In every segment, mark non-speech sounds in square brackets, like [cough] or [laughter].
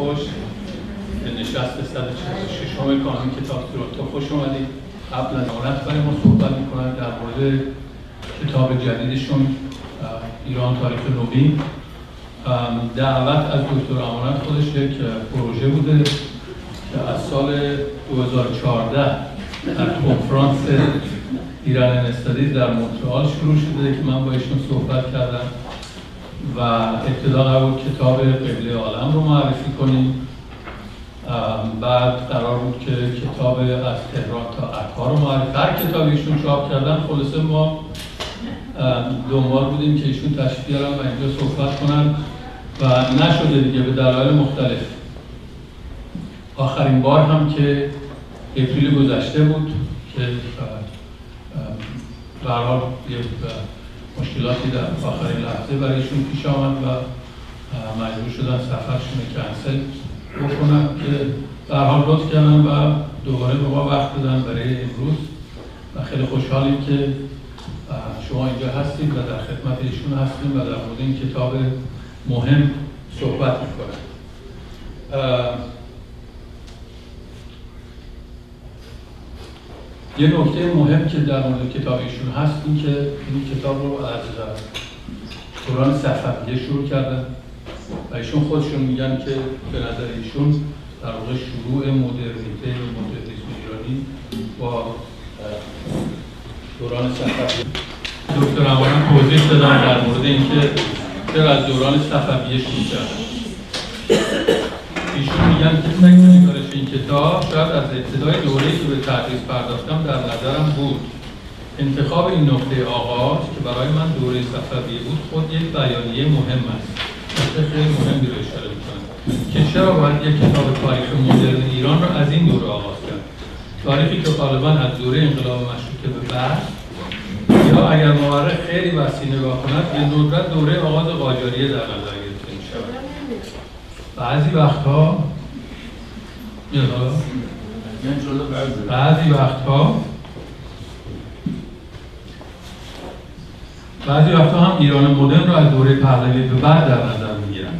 خوش. به نشست 146 کانون کتاب تورنتو خوش اومدید. قبل از آنت برای ما صحبت می‌کنن در مورد کتاب جدیدشون ایران تاریخ نوین. دعوت از دکتر امانت خودش یک پروژه بوده که از سال 2014 در کنفرانس ایران استادیز در مونترال شروع شده که من با ایشون صحبت کردم. و ابتدا قرار کتاب قبله عالم رو معرفی کنیم. بعد قرار بود که کتاب از تهران تا عکا رو معرفی هر کتابی ایشون چاپ کردن خلاصه ما دنبال بودیم که ایشون بیارن و اینجا صحبت کنن و نشده دیگه به دلایل مختلف. آخرین بار هم که اپریل گذشته بود که به حال مشکلاتی در آخرین لحظه برایشون پیش آمد و مجبور شدن سفرشون کنسل بکنن که در حال لطف کردن و دوباره به ما وقت دادن برای امروز. و خیلی خوشحالیم که شما اینجا هستید و در خدمت ایشون هستیم و در مورد این کتاب مهم صحبت می‌کنن یه نکته مهم که در مورد کتاب ایشون هست این که این کتاب رو از دوران صفویه شروع کردن و ایشون خودشون میگن که به نظر ایشون در واقع شروع مدرنیته مدرنیسم ایرانی با دوران صفویه دکتر امان توضیح دادن در مورد اینکه چرا از دوران صفویه شروع کردن. ایشون میگن که من نگارش این کتاب شاید از ابتدای دوره‌ای که به تدریس پرداختم در نظرم بود. انتخاب این نقطه آغاز که برای من دوره صفویه بود خود یک بیانیه مهم است. نقطه خیلی مهمی رو اشاره می‌کنم. که چرا باید یک کتاب تاریخ مدرن ایران را از این دوره آغاز کرد؟ تاریخی که غالبا از دوره انقلاب مشروطه به بعد. یا اگر مورخ خیلی وسیع نگاه کند به ندرت دوره آغاز قاجاریه در نظر بعضی وقتها بعضی وقتها بعضی وقتها هم ایران مدرن رو از دوره پهلوی به بعد در نظر می‌گیرن.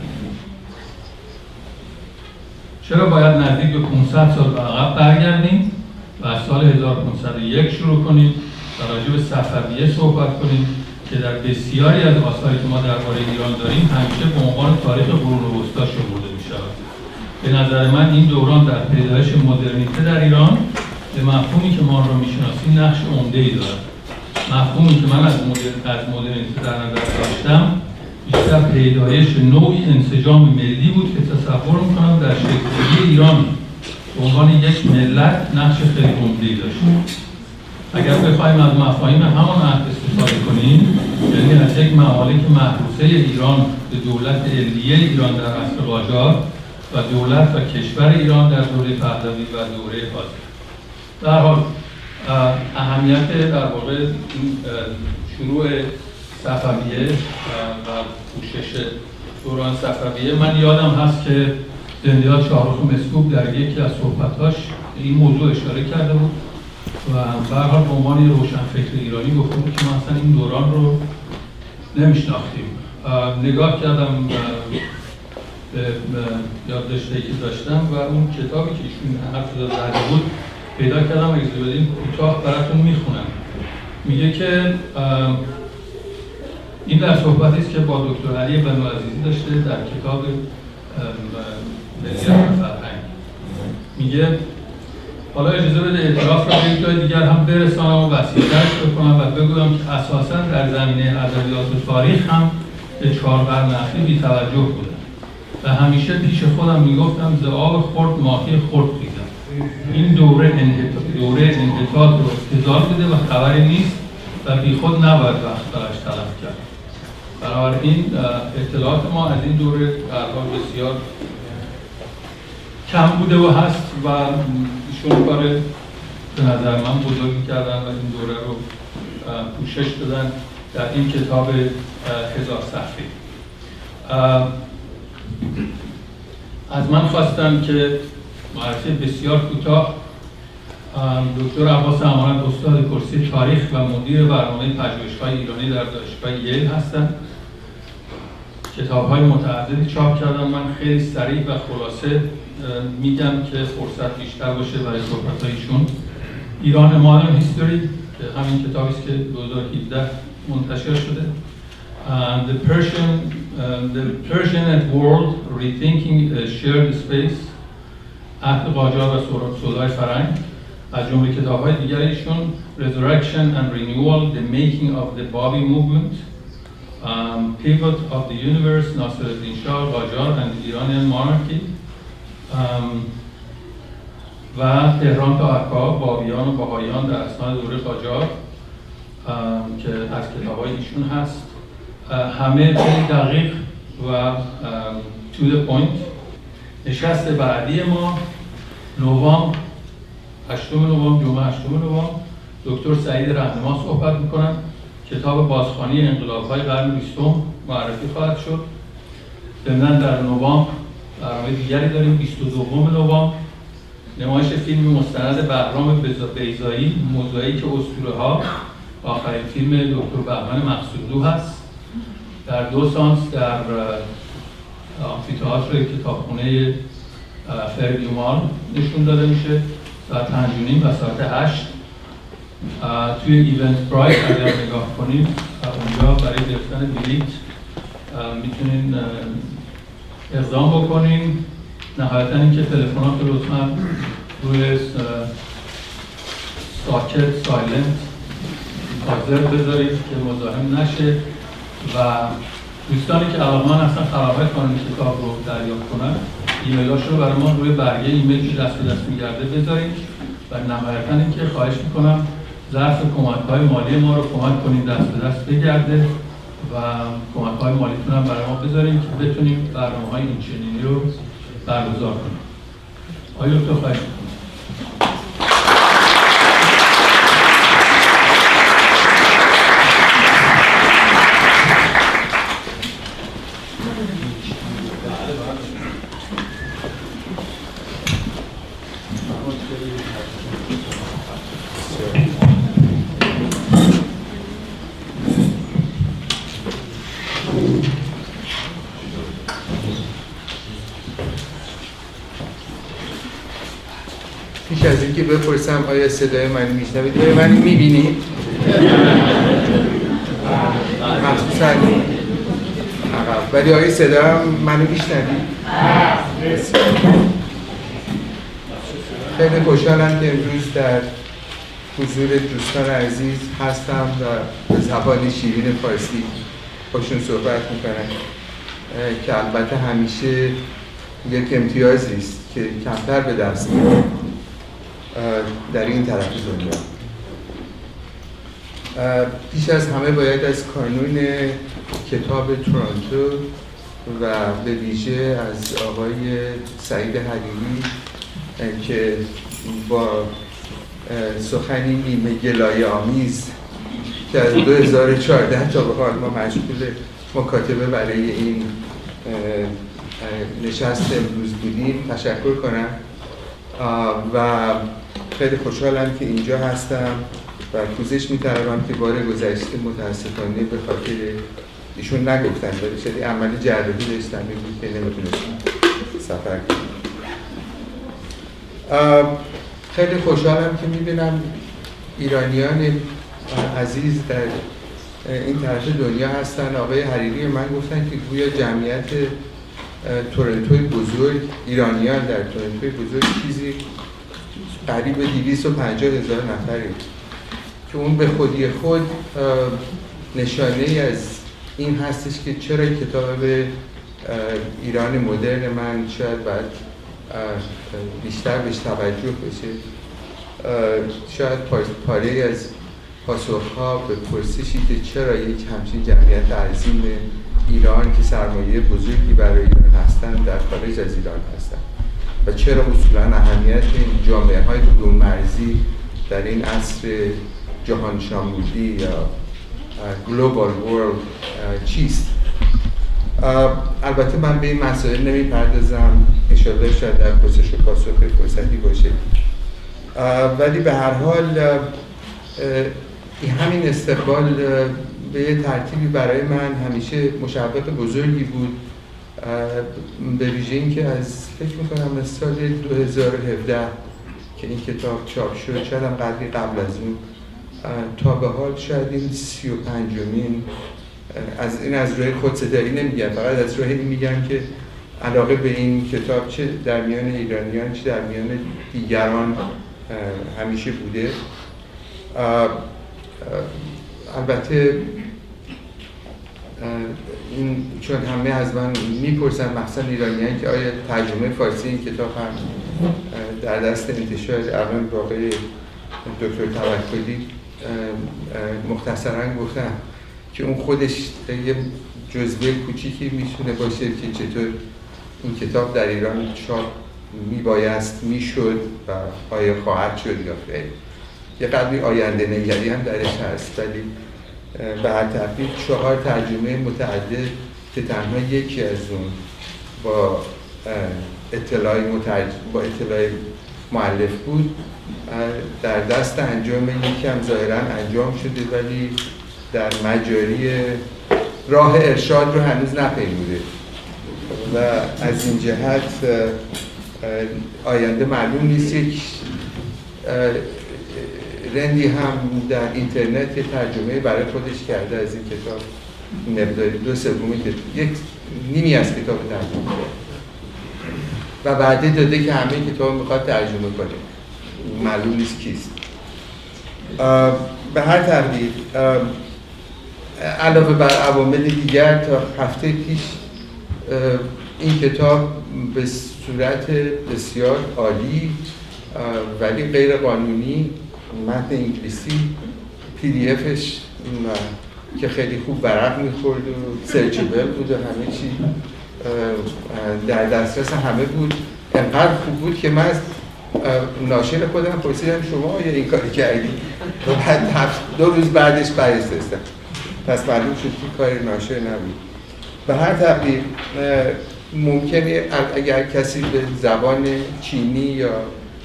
چرا باید نزدیک به 500 سال به عقب برگردیم و از سال 1501 شروع کنیم و راجع به صفویه صحبت کنیم که در بسیاری از آثاری که ما درباره ایران داریم همیشه به عنوان تاریخ قرون وسطا شمرده شود به نظر من این دوران در پیدایش مدرنیته در ایران به مفهومی که ما را می‌شناسیم نقش عمده ای دارد. مفهومی که من از مدرن از مدرنیته در نظر داشتم بیشتر پیدایش نوعی انسجام ملی بود که تصور می‌کنم در شکلی ایران به عنوان یک ملت نقش خیلی عمده داشت. اگر بخوایم از مفاهیم همان عهد استفاده کنیم یعنی از یک ممالک محروسه ایران به دولت علیه ایران در عصر قاجار و دولت و کشور ایران در دوره پهلوی و دوره حاضر در حال اهمیت در واقع شروع صفویه و پوشش دوران صفویه من یادم هست که زندیات شاهرخ مسکوب در یکی از صحبتاش این موضوع اشاره کرده بود و به حال به عنوان روشنفکر ایرانی بود که ما اصلا این دوران رو نمیشناختیم. نگاه کردم به یادداشتی که داشتم و اون کتابی که ایشون حرف زده بود پیدا کردم اگه بدین کوتاه براتون می‌خونم. میگه که این در صحبتی است که با دکتر علی بنو عزیزی داشته در کتاب بسیار فرهنگ. میگه حالا اجازه بده اعتراف را به یک جای دیگر هم برسانم و وسیعترش بکنم و بگویم که اساسا در زمینه ادبیات و تاریخ هم به چهار قرن اخیر بی توجه بودم. و همیشه پیش خودم می‌گفتم ز آب خورد ماهی خورد خیزم. این دوره انحطاط دوره انحطاط رو افتضال بوده و خبری نیست و بی خود نباید وقت براش تلف کرد. بنابراین اطلاعات ما از این دوره در بسیار کم بوده و هست و ایشون به نظر من بزرگی کردن و این دوره رو پوشش دادن. در این کتاب هزار صفحه از من خواستم که معرفی بسیار کوتاه. دکتر عباس امانت استاد کرسی تاریخ و مدیر برنامه پژوهش‌های ایرانی در دانشگاه ییل هستند کتاب های متعددی چاپ کردم من خیلی سریع و خلاصه میگم که فرصت بیشتر باشه برای صحبت هایشون ایران مادرن هیستوری همین کتابی است که 2017 منتشر شده the Persian uh, the Persian and World Rethinking a Shared Space عهد قاجار و سودای فرنگ از جمله کتاب های دیگر ایشون Resurrection and Renewal The Making of the Bobby Movement um, Pivot of the Universe ناصرالدین شاه قاجار and the Iranian Monarchy um, و تهران تا عکا بابیان و باهایان در اسناد دوره قاجار um, که از کتاب های ایشون هست. همه خیلی دقیق و to the point. نشست بعدی ما نوامبر هشتم نوامبر جمعه هشتم نوامبر دکتر سعید رهنما صحبت می‌کنن. کتاب بازخانی انقلاب های قرن بیستم معرفی خواهد شد. ضمنا در نوامبر برنامه دیگری داریم 22 نوامبر. نمایش فیلم مستند بهرام بیزایی موزاییک اسطوره ها آخرین فیلم دکتر بهمن مقصودلو هست. در دو سانس در آمفیتئاتر کتابخونه فردیومال نشون داده میشه. ساعت پنج و ساعت هشت. توی ایونت پرایس اگر نگاه کنیم اونجا برای گرفتن بلیت می‌تونین اقدام بکنین. نهایتا اینکه تلفنات رو لطفا روی ساکت سایلنت حاضر بذارید که مزاحم نشه و دوستانی که علاقمان اصلا خرابه کنن کتاب رو دریافت کنن. ایمیلاش رو برای ما روی برگه ایمیل که دست به دست میگرده بذارید و نهایتا اینکه خواهش می‌کنم ظرف کمک های مالی ما رو کمک کنید دست به دست بگرده و کمک های مالیتون هم برای ما بذاریم که بتونیم برنامه های این رو برگزار کنیم. آیا تو خواهش بپرسم آیا صدای من میشنوید؟ آیا من می‌بینید مخصوصا. ولی آیا صدا منو میشنوید خیلی خوشحالم که امروز در حضور دوستان عزیز هستم و به زبان شیرین فارسی باشون صحبت می‌کنم که البته همیشه یک امتیازی است که کمتر به دست میاد در این طرف دنیا. پیش از همه باید از کانون کتاب تورانتو و به ویژه از آقای سعید حریری که با سخنی نیمه گلایه آمیز که از 2014 تا به حال ما مشغول مکاتبه برای این نشست امروز بودیم تشکر کنم. و خیلی خوشحالم که اینجا هستم و پوزش میترم که بار گذشته متاسفانه به خاطر ایشون نگفتن ولی شدی عملی جراحی داشتم بود که نمی‌تونستم سفر کنم. خیلی خوشحالم که می‌بینم ایرانیان عزیز در این طرف دنیا هستن. آقای حریری من گفتن که گویا جمعیت تورنتوی بزرگ ایرانیان در تورنتوی بزرگ چیزی قریب 250 هزار نفری که اون به خودی خود نشانه از این هستش که چرا کتاب ایران مدرن من شاید باید بیشتر بهش توجه بشه. شاید پاره از پاسخها به پرسشی که چرا یک همچین جمعیت عظیم ایران که سرمایه بزرگی برای ایران هستن در خارج از ایران هستن. و چرا اصولا اهمیت این جامعه های بدون مرزی در این عصر جهان شامودی یا گلوبال ورلد چیست؟ البته من به این مسائل نمی پردازم اشاره شاید در پرسش و پاسخ فرصتی باشه. ولی به هر حال همین استقبال به یه ترتیبی برای من همیشه مشوق بزرگی بود. به ویژه اینکه از فکر می‌کنم از سال 2017 که این کتاب چاپ شد شاید هم قدری قبل از اون تا به حال شاید این سی و پنجمین از این از روی خودصدایی نمیگم فقط از روی این میگم که علاقه به این کتاب چه در میان ایرانیان چه در میان دیگران همیشه بوده. البته این چون همه از من می‌پرسن مخصوصا ایرانیان که آیا ترجمه فارسی این کتاب هم در دست انتشار الان واقعی دکتر توکلی مختصرا گفتم که اون خودش یه جزوه کوچیکی می‌تونه باشه که چطور این کتاب در ایران چاپ میبایست می‌شد و آیا خواهد شد یا خیر یه قدری آینده نگری هم درش هست ولی به هر ترتیب چهار ترجمه متعدد که تنها یکی از اون با اطلاع مترج... با اطلاع معلف بود در دست انجام یکی هم ظاهرا انجام شده ولی در مجاری راه ارشاد رو هنوز نپیموده. و از این جهت آینده معلوم نیست یک رندی هم در اینترنت یه ترجمه برای خودش کرده از این کتاب. نبداری دو سومی که یک نیمی از کتاب ترجمه و بعدی داده که همه کتاب می‌خواد ترجمه کنه. معلوم نیست کیست. به هر تقدیر علاوه بر عوامل دیگر تا هفته پیش این کتاب به صورت بسیار عالی ولی غیر قانونی متن انگلیسی پی دی افش که خیلی خوب ورق می‌خورد و سرچبل بود و همه چی در دسترس همه بود. انقدر خوب بود که من از ناشر خودم پرسیدم شما یا این کاری کردی؟ و بعد دو روز بعدش برستستم پس معلوم شد که کار ناشر نبود. به هر تقدیر ممکنه اگر کسی به زبان چینی یا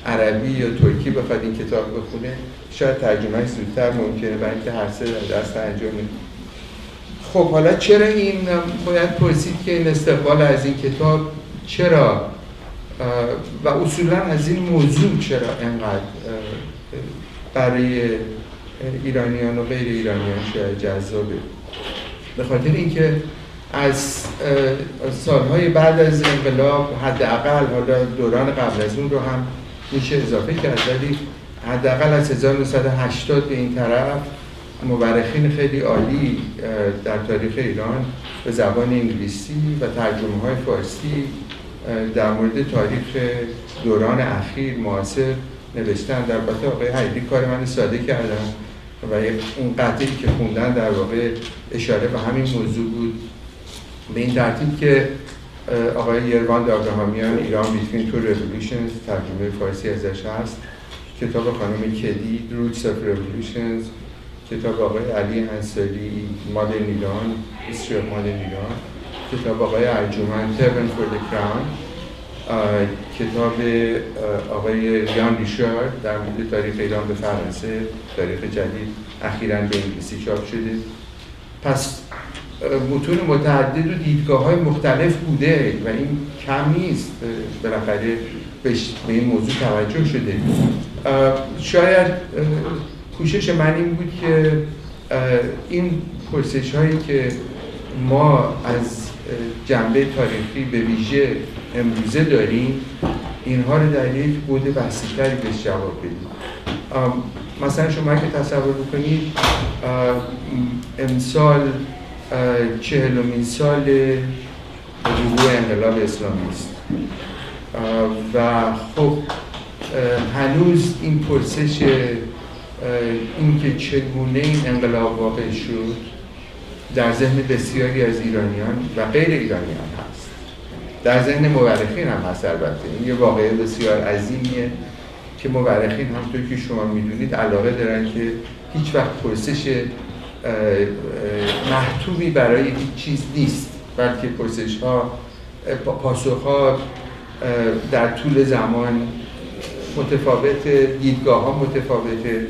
عربی یا ترکی بخواد این کتاب بخونه شاید ترجمه زودتر ممکنه برای اینکه هر سه در دست انجام خب حالا چرا این باید پرسید که این استقبال از این کتاب چرا؟ و اصولا از این موضوع چرا انقدر برای ایرانیان و غیر ایرانیان شاید جذابه؟ به خاطر اینکه از سالهای بعد از انقلاب حداقل حالا دوران قبل از اون رو هم میشه اضافه کرد ولی حداقل از 1980 به این طرف مورخین خیلی عالی در تاریخ ایران به زبان انگلیسی و ترجمه های فارسی در مورد تاریخ دوران اخیر معاصر نوشتن در البته آقای حیدی کار من ساده کردن و اون قطعی که خوندن در واقع اشاره به همین موضوع بود. به این ترتیب که آقای یروان ابراهامیان ایران بیتوین تو ریولوشنز ترجمه فارسی ازش هست. کتاب خانم کدی Roots of Revolutions کتاب آقای علی انصاری Modern Iran History Modern Iran کتاب آقای ارجمند Turban for Crown کتاب آقای ریان ریشارد در مورد تاریخ ایران به فرانسه تاریخ جدید اخیرا به انگلیسی چاپ شده. پس متون متعدد و دیدگاه های مختلف بوده و این کم نیست. بالاخره به این موضوع توجه شده. شاید کوشش من این بود که این پرسش هایی که ما از جنبه تاریخی به ویژه امروزه داریم اینها رو در یک بود بحثیتری بهش جواب بدیم. مثلا شما که تصور بکنید امسال چهلمین سال ظهور انقلاب اسلامی است. و خب هنوز این پرسش اینکه چگونه این انقلاب واقع شد در ذهن بسیاری از ایرانیان و غیر ایرانیان هست. در ذهن مورخین هم هست البته. این یه واقعه بسیار عظیمیه که مورخین همطور که شما می‌دونید علاقه دارن که هیچ وقت پرسش محتومی برای هیچ چیز نیست بلکه پرسش ها پاسخ ها در طول زمان متفاوت دیدگاه ها متفاوته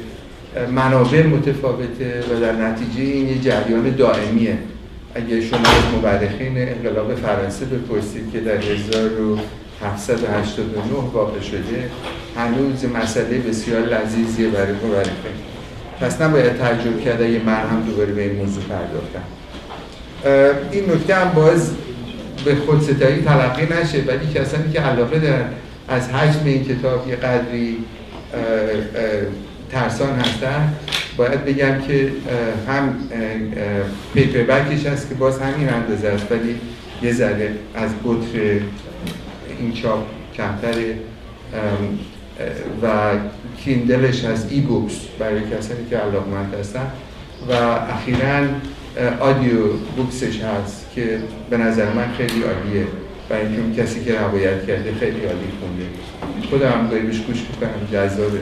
منابع متفاوته و در نتیجه این یه جریان دائمیه. اگه شما از مورخین انقلاب فرانسه بپرسید که در 1789 واقع شده هنوز مسئله بسیار لذیذیه برای مورخین. پس نباید تعجب کرد اگه من هم دوباره به این موضوع پرداختم. این نکته هم باز به خودستایی تلقی نشه ولی کسانی که علاقه دارن از حجم این کتاب یه قدری ترسان هستن باید بگم که هم پیپربکش هست که باز همین اندازه است ولی یه ذره از قطر این چاپ کمتره. و کیندلش از ای بوکس برای کسانی که علاقمند هستن. و اخیرا آدیو بوکسش هست که به نظر من خیلی عالیه. و اینکه کسی که روایت کرده خیلی عالی خونده. خودم هم بهش گوش می‌کنم جذابه.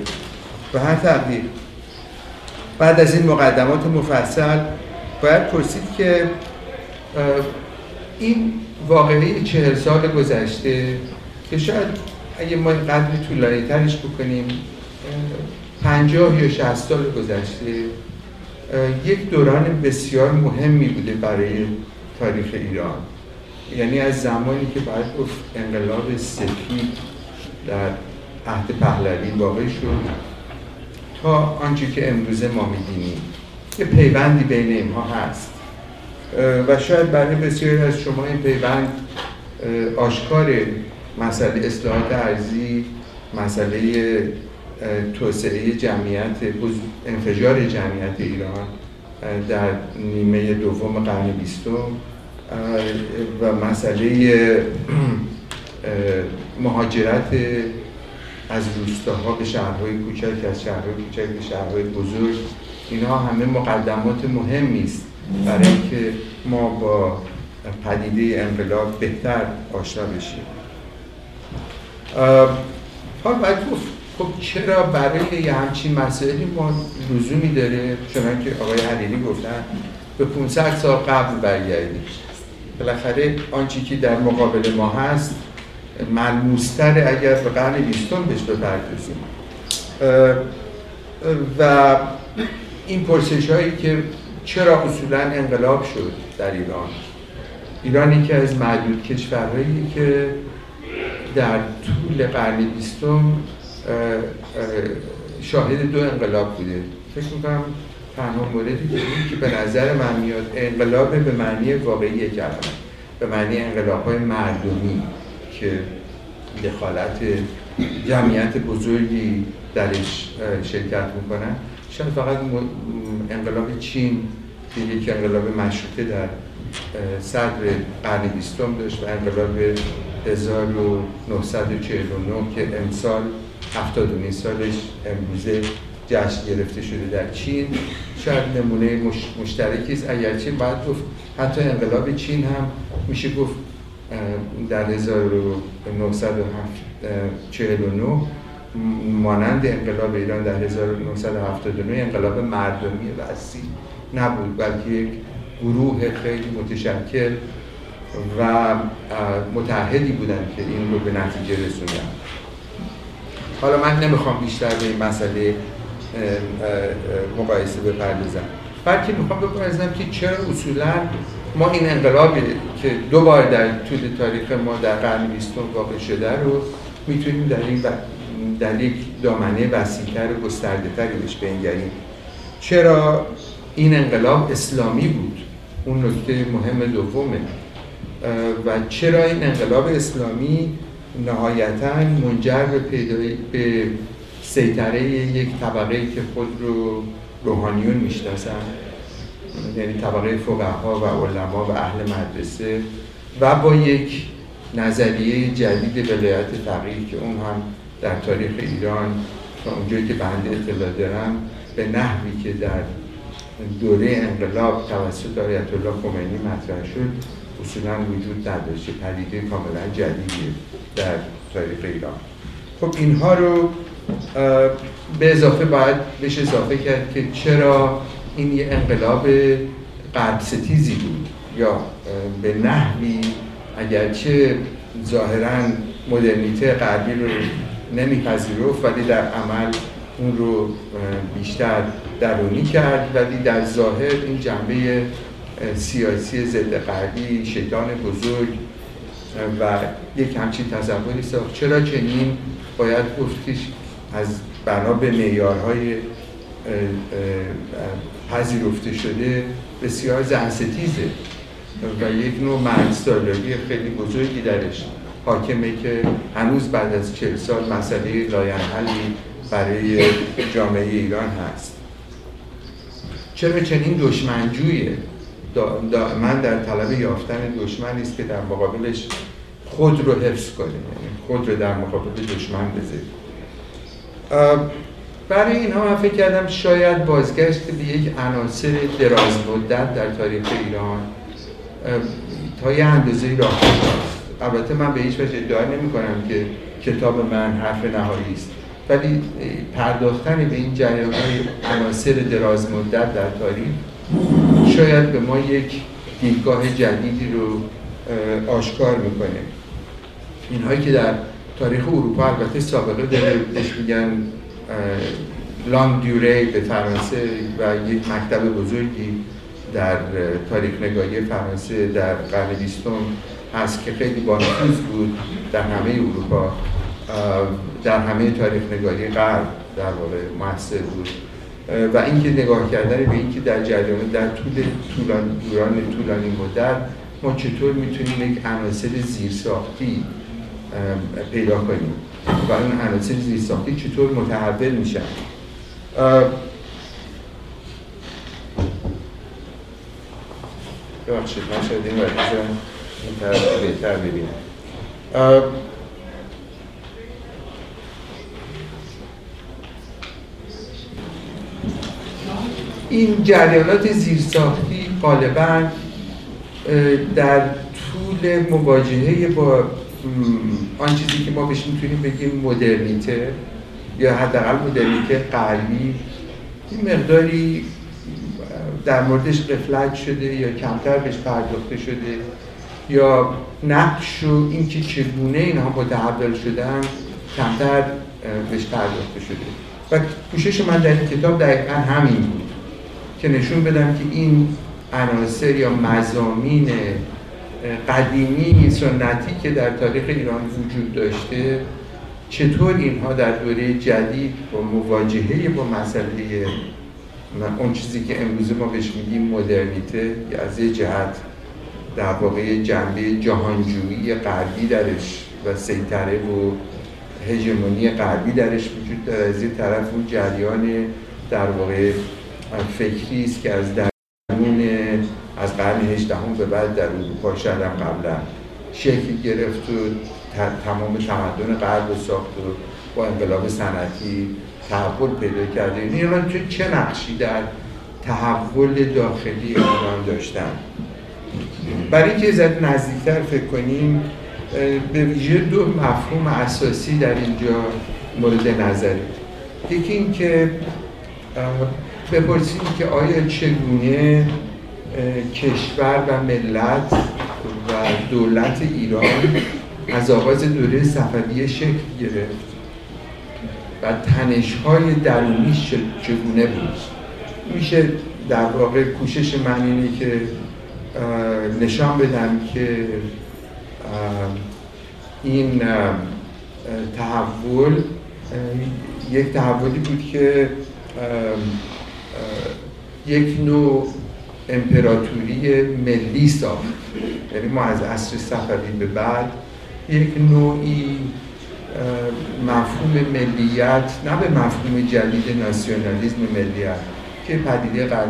و هر تقدیر. بعد از این مقدمات مفصل باید پرسید که این واقعی چهل سال گذشته که شاید اگه ما قدری طولانی ترش بکنیم پنجاه یا شهست سال گذشته یک دوران بسیار مهمی بوده برای تاریخ ایران. یعنی از زمانی که گفت انقلاب سفید در عهد پهلوی واقع شد تا آنچه که امروزه ما می‌بینیم. یه پیوندی بین اینها هست. و شاید برای بسیاری از شما این پیوند آشکار مسئله اصلاحات ارزی مسئله توسعه جمعیت انفجار جمعیت ایران در نیمه دوم قرن بیستم و مسئله مهاجرت از روستاها به شهرهای کوچک از شهرهای کوچک به شهرهای بزرگ. اینها همه مقدمات مهمی است برای اینکه ما با پدیده انقلاب بهتر آشنا بشیم. حال باید گفت خب چرا برای یه همچین مسائلی ما لزومی داره؟ چون که آقای حلیلی گفتن به 500 سال قبل برگردیم. بالاخره آنچه که در مقابل ما هست ملموستر اگر به قرن بیستم بهش بپردازیم. و این پرسش هایی که چرا اصولا انقلاب شد در ایران؟ ایران یکی از معدود کشورهایی که در طول قرن بیستم شاهد دو انقلاب بوده. فکر می‌کنم تنها موردی که به نظر من میاد انقلاب به معنی واقعی کلمه به معنی انقلاب های مردمی که دخالت جمعیت بزرگی درش شرکت می‌کنن. شاید فقط انقلاب چین که یک انقلاب مشروطه در صدر قرن بیستم داشت و انقلاب 1949 که امسال 70 سالش امروزه جشن گرفته شده در چین. شاید نمونه مشترکی است. اگرچه باید گفت حتی انقلاب چین هم میشه گفت در 1949 مانند انقلاب ایران در 1979 انقلاب مردمی وسیع نبود بلکه یک گروه خیلی متشکل و متحدی بودن که این رو به نتیجه رسوندن. حالا من نمی‌خوام بیشتر به این مسئله مقایسه بپردازم. بلکه می‌خوام بپردازم که چرا اصولا ما این انقلابی که دو بار در طول تاریخ ما در قرن بیستم واقع شده رو می‌تونیم در این در یک دامنه وسیعتر و گستردهتری بهش بنگریم. چرا این انقلاب اسلامی بود؟ اون نکته مهم دومه. و چرا این انقلاب اسلامی نهایتا منجر به پیدای به سیطره یک طبقه که خود رو روحانیون می‌شناسن یعنی طبقه فقها و علما و اهل مدرسه و با یک نظریه جدید ولایت فقیه که اون هم در تاریخ ایران تا اونجایی که بنده اطلاع دارم به نحوی که در دوره انقلاب توسط آیت الله خمینی مطرح شد اصولا وجود نداشته پدیده کاملا جدیدی در تاریخ ایران. خب اینها رو به اضافه باید بهش اضافه کرد که چرا این یه انقلاب قلب ستیزی بود یا به نحوی اگرچه ظاهرا مدرنیته غربی رو نمیپذیرفت ولی در عمل اون رو بیشتر درونی کرد ولی در ظاهر این جنبه سیاسی ضد غربی شیطان بزرگ و یک همچین تصوری ساخت. چرا چنین باید گفتش از بنا به معیارهای پذیرفته شده بسیار زنستیزه و یک نوع مرزدارلگی خیلی بزرگی درش. حاکمه که هنوز بعد از چهل سال مسئله لاینحلی برای جامعه ایران هست. چرا چنین دشمنجویه؟ من در طلب یافتن دشمنی است که در مقابلش خود رو حفظ کنه یعنی خود رو در مقابل دشمن بذاریم برای اینها من فکر کردم شاید بازگشت به یک عناصر دراز مدت در تاریخ ایران تا یه اندازه راه البته من به هیچ وجه ادعا نمی کنم که کتاب من حرف نهایی است. ولی پرداختن به این جریان های عناصر دراز مدت در تاریخ شاید به ما یک دیدگاه جدیدی رو آشکار می‌کنه اینهایی که در تاریخ اروپا البته سابقه داره بهش میگن لانگ دیوری به فرانسه و یک مکتب بزرگی در تاریخ نگاهی فرانسه در قرن بیستم هست که خیلی بانفوز بود در همه اروپا. در همه تاریخ نگاهی غرب در واقع محصر بود. و اینکه نگاه کردن به اینکه در جریان در طول طولان دوران طولانی مدت ما چطور می‌تونیم یک عناصر زیرساختی پیدا کنیم و اون عناصر زیرساختی چطور متحول میشن؟ ببخشید من شاید این بهتر ببینم. این جریانات زیرساختی غالبا در طول مواجهه با آن چیزی که ما بهش می‌تونیم بگیم مدرنیته یا حداقل مدرنیته غربی. این مقداری در موردش قفلت شده یا کمتر بهش پرداخته شده یا نقش و اینکه چگونه اینها متحول شدن کمتر بهش پرداخته شده. و کوشش من در این کتاب دقیقا همین بود. که نشون بدم که این عناصر یا مزامین قدیمی سنتی که در تاریخ ایران وجود داشته چطور اینها در دوره جدید با مواجهه با مسئله اون چیزی که امروز ما بهش میگیم مدرنیته از یه جهت در واقع جنبه جهانجویی غربی درش و سیطره و هژمونی غربی درش وجود داره از طرف اون جریان در واقع فکری است که از درون از قرن هجدهم به بعد در اروپا شاید قبلا. شکل گرفت و تمام تمدن غرب و ساخت و با انقلاب صنعتی تحول پیدا کرده این ایران چه نقشی در تحول داخلی ایران داشتن؟ برای اینکه زد نزدیکتر فکر کنیم به ویژه دو مفهوم اساسی در اینجا مورد نظره یکی این که بپرسیم که آیا چگونه کشور و ملت و دولت ایران از آغاز دوره صفویه شکل گرفت و تنشهای درونیش چگونه بود؟ میشه در واقع کوشش من اینه که نشان بدم که این تحول یک تحولی بود که یک نوع امپراتوری ملی ساخت. یعنی ما از عصر صفوی به بعد. یک نوعی مفهوم ملیت نه به مفهوم جدید ناسیونالیزم ملیت که پدیده قرن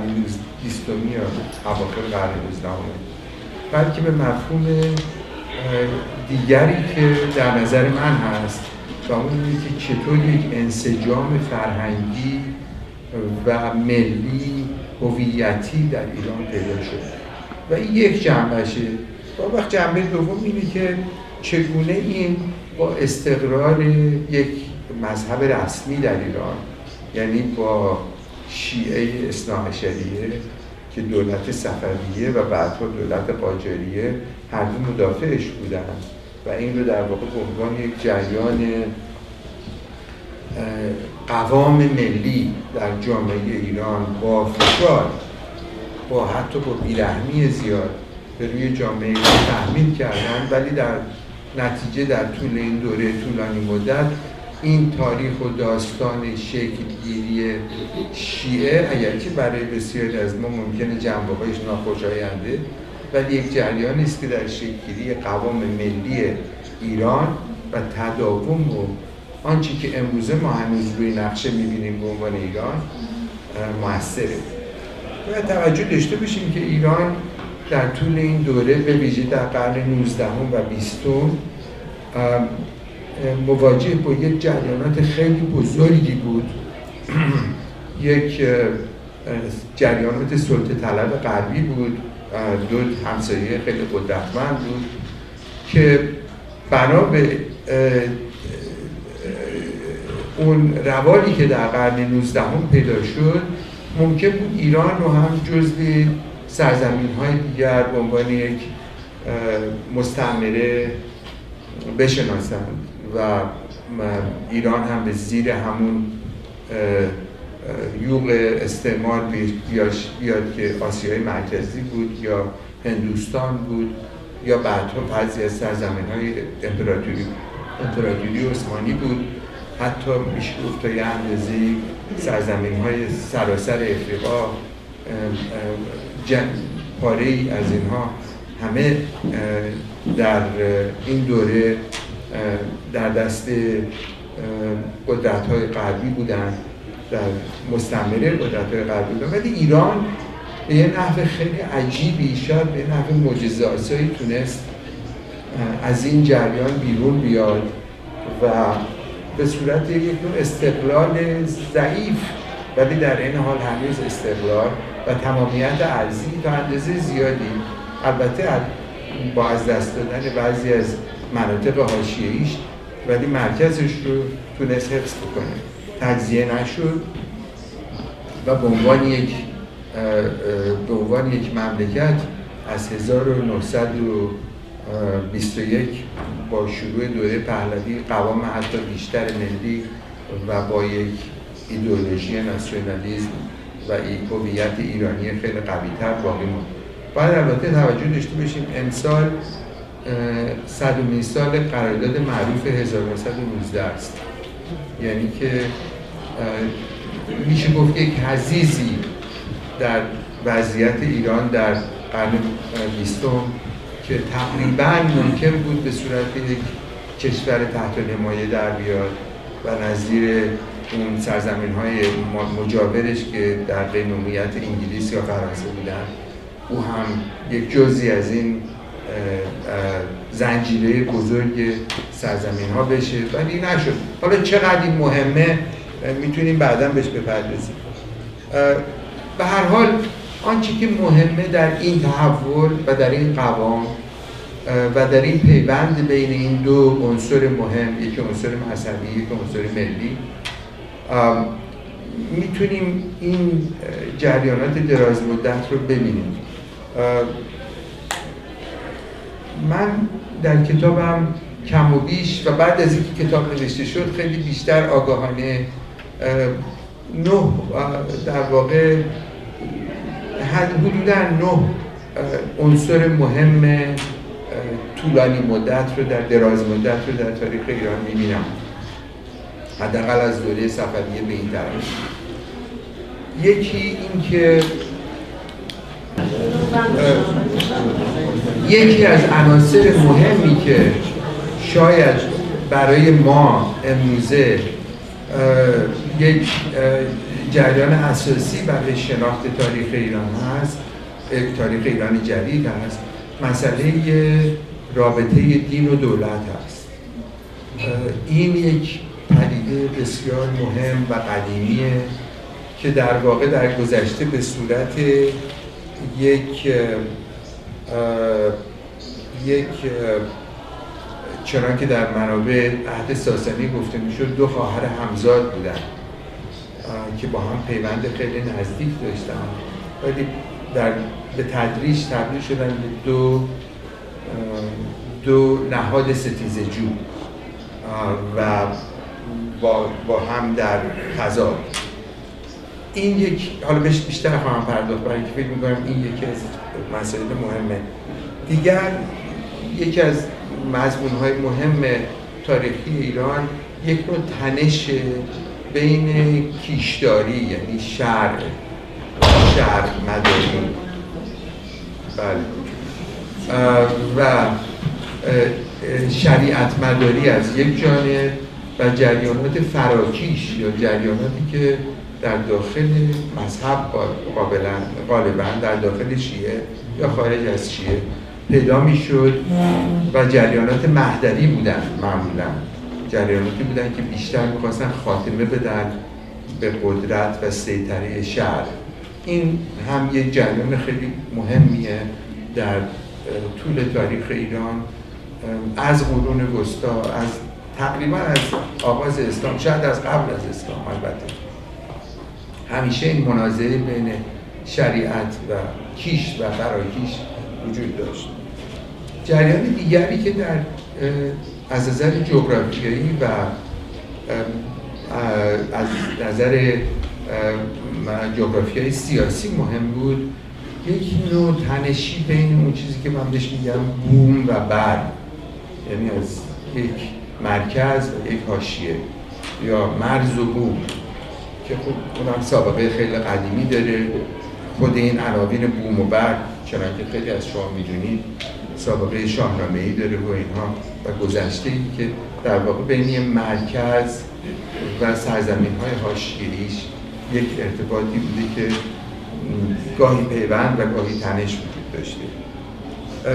بیستمی یا اواخر قرن نوزدهم بلکه به مفهوم دیگری که در نظر من هست و اون که چطور یک انسجام فرهنگی و ملی هویتی در ایران پیدا شد. و این یک جنبشه. و وقت جنبه دوم اینه که چگونه این با استقرار یک مذهب رسمی در ایران یعنی با شیعه اصلاح که دولت صفویه و بعدها دولت قاجاریه هر دو مدافعش بودن و این رو در واقع به عنوان یک جریان قوام ملی در جامعه ایران با فشار با حتی با بیرحمی زیاد به روی جامعه ایران تحمیل کردن ولی در نتیجه در طول این دوره طولانی مدت این تاریخ و داستان شکلگیری شیعه اگرچه برای بسیاری از ما ممکنه جنبه ناخوشاینده ولی یک جریان است که در شکلگیری قوام ملی ایران و تداوم و آنچه که امروزه ما هنوز روی نقشه می‌بینیم به عنوان ایران موثره. و توجه داشته باشیم که ایران در طول این دوره به ویژه در قرن 19 و 20 مواجه با یک جریانات خیلی بزرگی بود. [clears throat] یک جریانات سلطه طلب غربی بود دو همسایه خیلی قدرتمند بود که بنا به اون روالی که در قرن 19 پیدا شد ممکن بود ایران رو هم جزو سرزمین های دیگر به عنوان یک مستعمره بشناسند و ایران هم به زیر همون یوغ استعمار بیاد که آسیای مرکزی بود یا هندوستان بود یا بعدها بعضی از سرزمین های امپراتوری امپراتوری عثمانی بود. حتی میشه گفت تا یه اندازه سرزمین های سراسر افریقا پاره ای از اینها همه در این دوره در دست قدرت های غربی بودن در مستمره قدرت های غربی بودن ولی ایران به یه نحو خیلی عجیبی شاید به نحو مجزاسایی تونست از این جریان بیرون بیاد و به صورت یک نوع استقلال ضعیف. ولی در این حال هنوز استقلال و تمامیت ارزی تا اندازه زیادی البته با از دست دادن بعضی از مناطق حاشیه‌ایش ولی مرکزش رو تونست حفظ بکنه. تجزیه نشد و به عنوان یک به عنوان یک مملکت از 1921 با شروع دوره پهلوی قوام حتی بیشتر ملی و با یک ایدئولوژی ناسیونالیسم و هویت ایرانی خیلی قویتر باقی موند. باید البته توجه داشته باشیم امسال صدومین سال قرارداد معروف 1919 است. یعنی که میشه گفت یک حزیزی در وضعیت ایران در قرن بیستم که تقریبا ممکن بود به صورت یک کشور تحت نمایه در بیاد و نظیر اون سرزمین های مجاورش که در قینومیت انگلیس یا فرانسه بودن او هم یک جزی از این زنجیره بزرگ سرزمین ها بشه. ولی نشد. حالا چقدر این مهمه می‌تونیم بعدا بهش بپردازیم به هر حال آنچه که مهمه در این تحول و در این قوام و در این پیوند بین این دو عنصر مهم یکی عنصر مذهبی یکی عنصر ملی می‌تونیم این جریانات دراز مدت رو ببینیم. من در کتابم کم و بیش و بعد از اینکه کتاب نوشته شد خیلی بیشتر آگاهانه نه در واقع حدودا نه عنصر مهم طولانی مدت رو در دراز مدت رو در تاریخ ایران می‌بینم. حداقل از دوره صفویه به این طرف. یکی این که یکی از عناصر مهمی که شاید برای ما امروزه یک جریان اساسی برای شناخت تاریخ ایران هست تاریخ ایران جدید هست. مسئله رابطه دین و دولت هست. این یک پدیده بسیار مهم و قدیمیه که در واقع در گذشته به صورت یک یک چنان که در منابع عهد ساسانی گفته می‌شد دو خواهر همزاد بودن که با هم پیوند خیلی نزدیک داشتن. ولی در به تدریج تبدیل شدن به دو دو نهاد ستیزه جو و با, با هم در تضاد این یک حالا بهش بیشتر خواهم پرداخت برای اینکه فکر می‌کنم این یکی از مسائل مهمه. دیگر یکی از مضمون های مهم تاریخی ایران یک نوع تنش بین کیشداری یعنی شهر شهر مداری. بله. و شریعت مداری از یک جانب و جریانات فراکیش یا جریاناتی که در داخل مذهب غالبا در داخل شیعه یا خارج از شیعه پیدا می‌شد و جریانات مهدوی بودن معمولا. جریاناتی بودن که بیشتر می‌خواستن خاتمه بدن به قدرت و سیطره شهر. این هم یک جریان خیلی مهمیه در طول تاریخ ایران. از قرون وسطا از تقریبا از آغاز اسلام شاید از قبل از اسلام البته. همیشه این منازعه بین شریعت و کیش و فراکیش وجود داشت. جریان دیگری که در از نظر جغرافیایی و از نظر جغرافیای سیاسی مهم بود یک نوع تنشی بین اون چیزی که من بهش میگم بوم و بر یعنی از یک مرکز و یک حاشیه یا مرز و بوم که خب اونم سابقه خیلی قدیمی داره. خود این عناوین بوم و بر چنانکه خیلی از شما می‌دونید. سابقه شاهنامه ای داره و اینها و گذشته ای که در واقع بین مرکز و سرزمین های هاشیریش یک ارتباطی بوده که گاهی پیوند و گاهی تنش وجود داشته.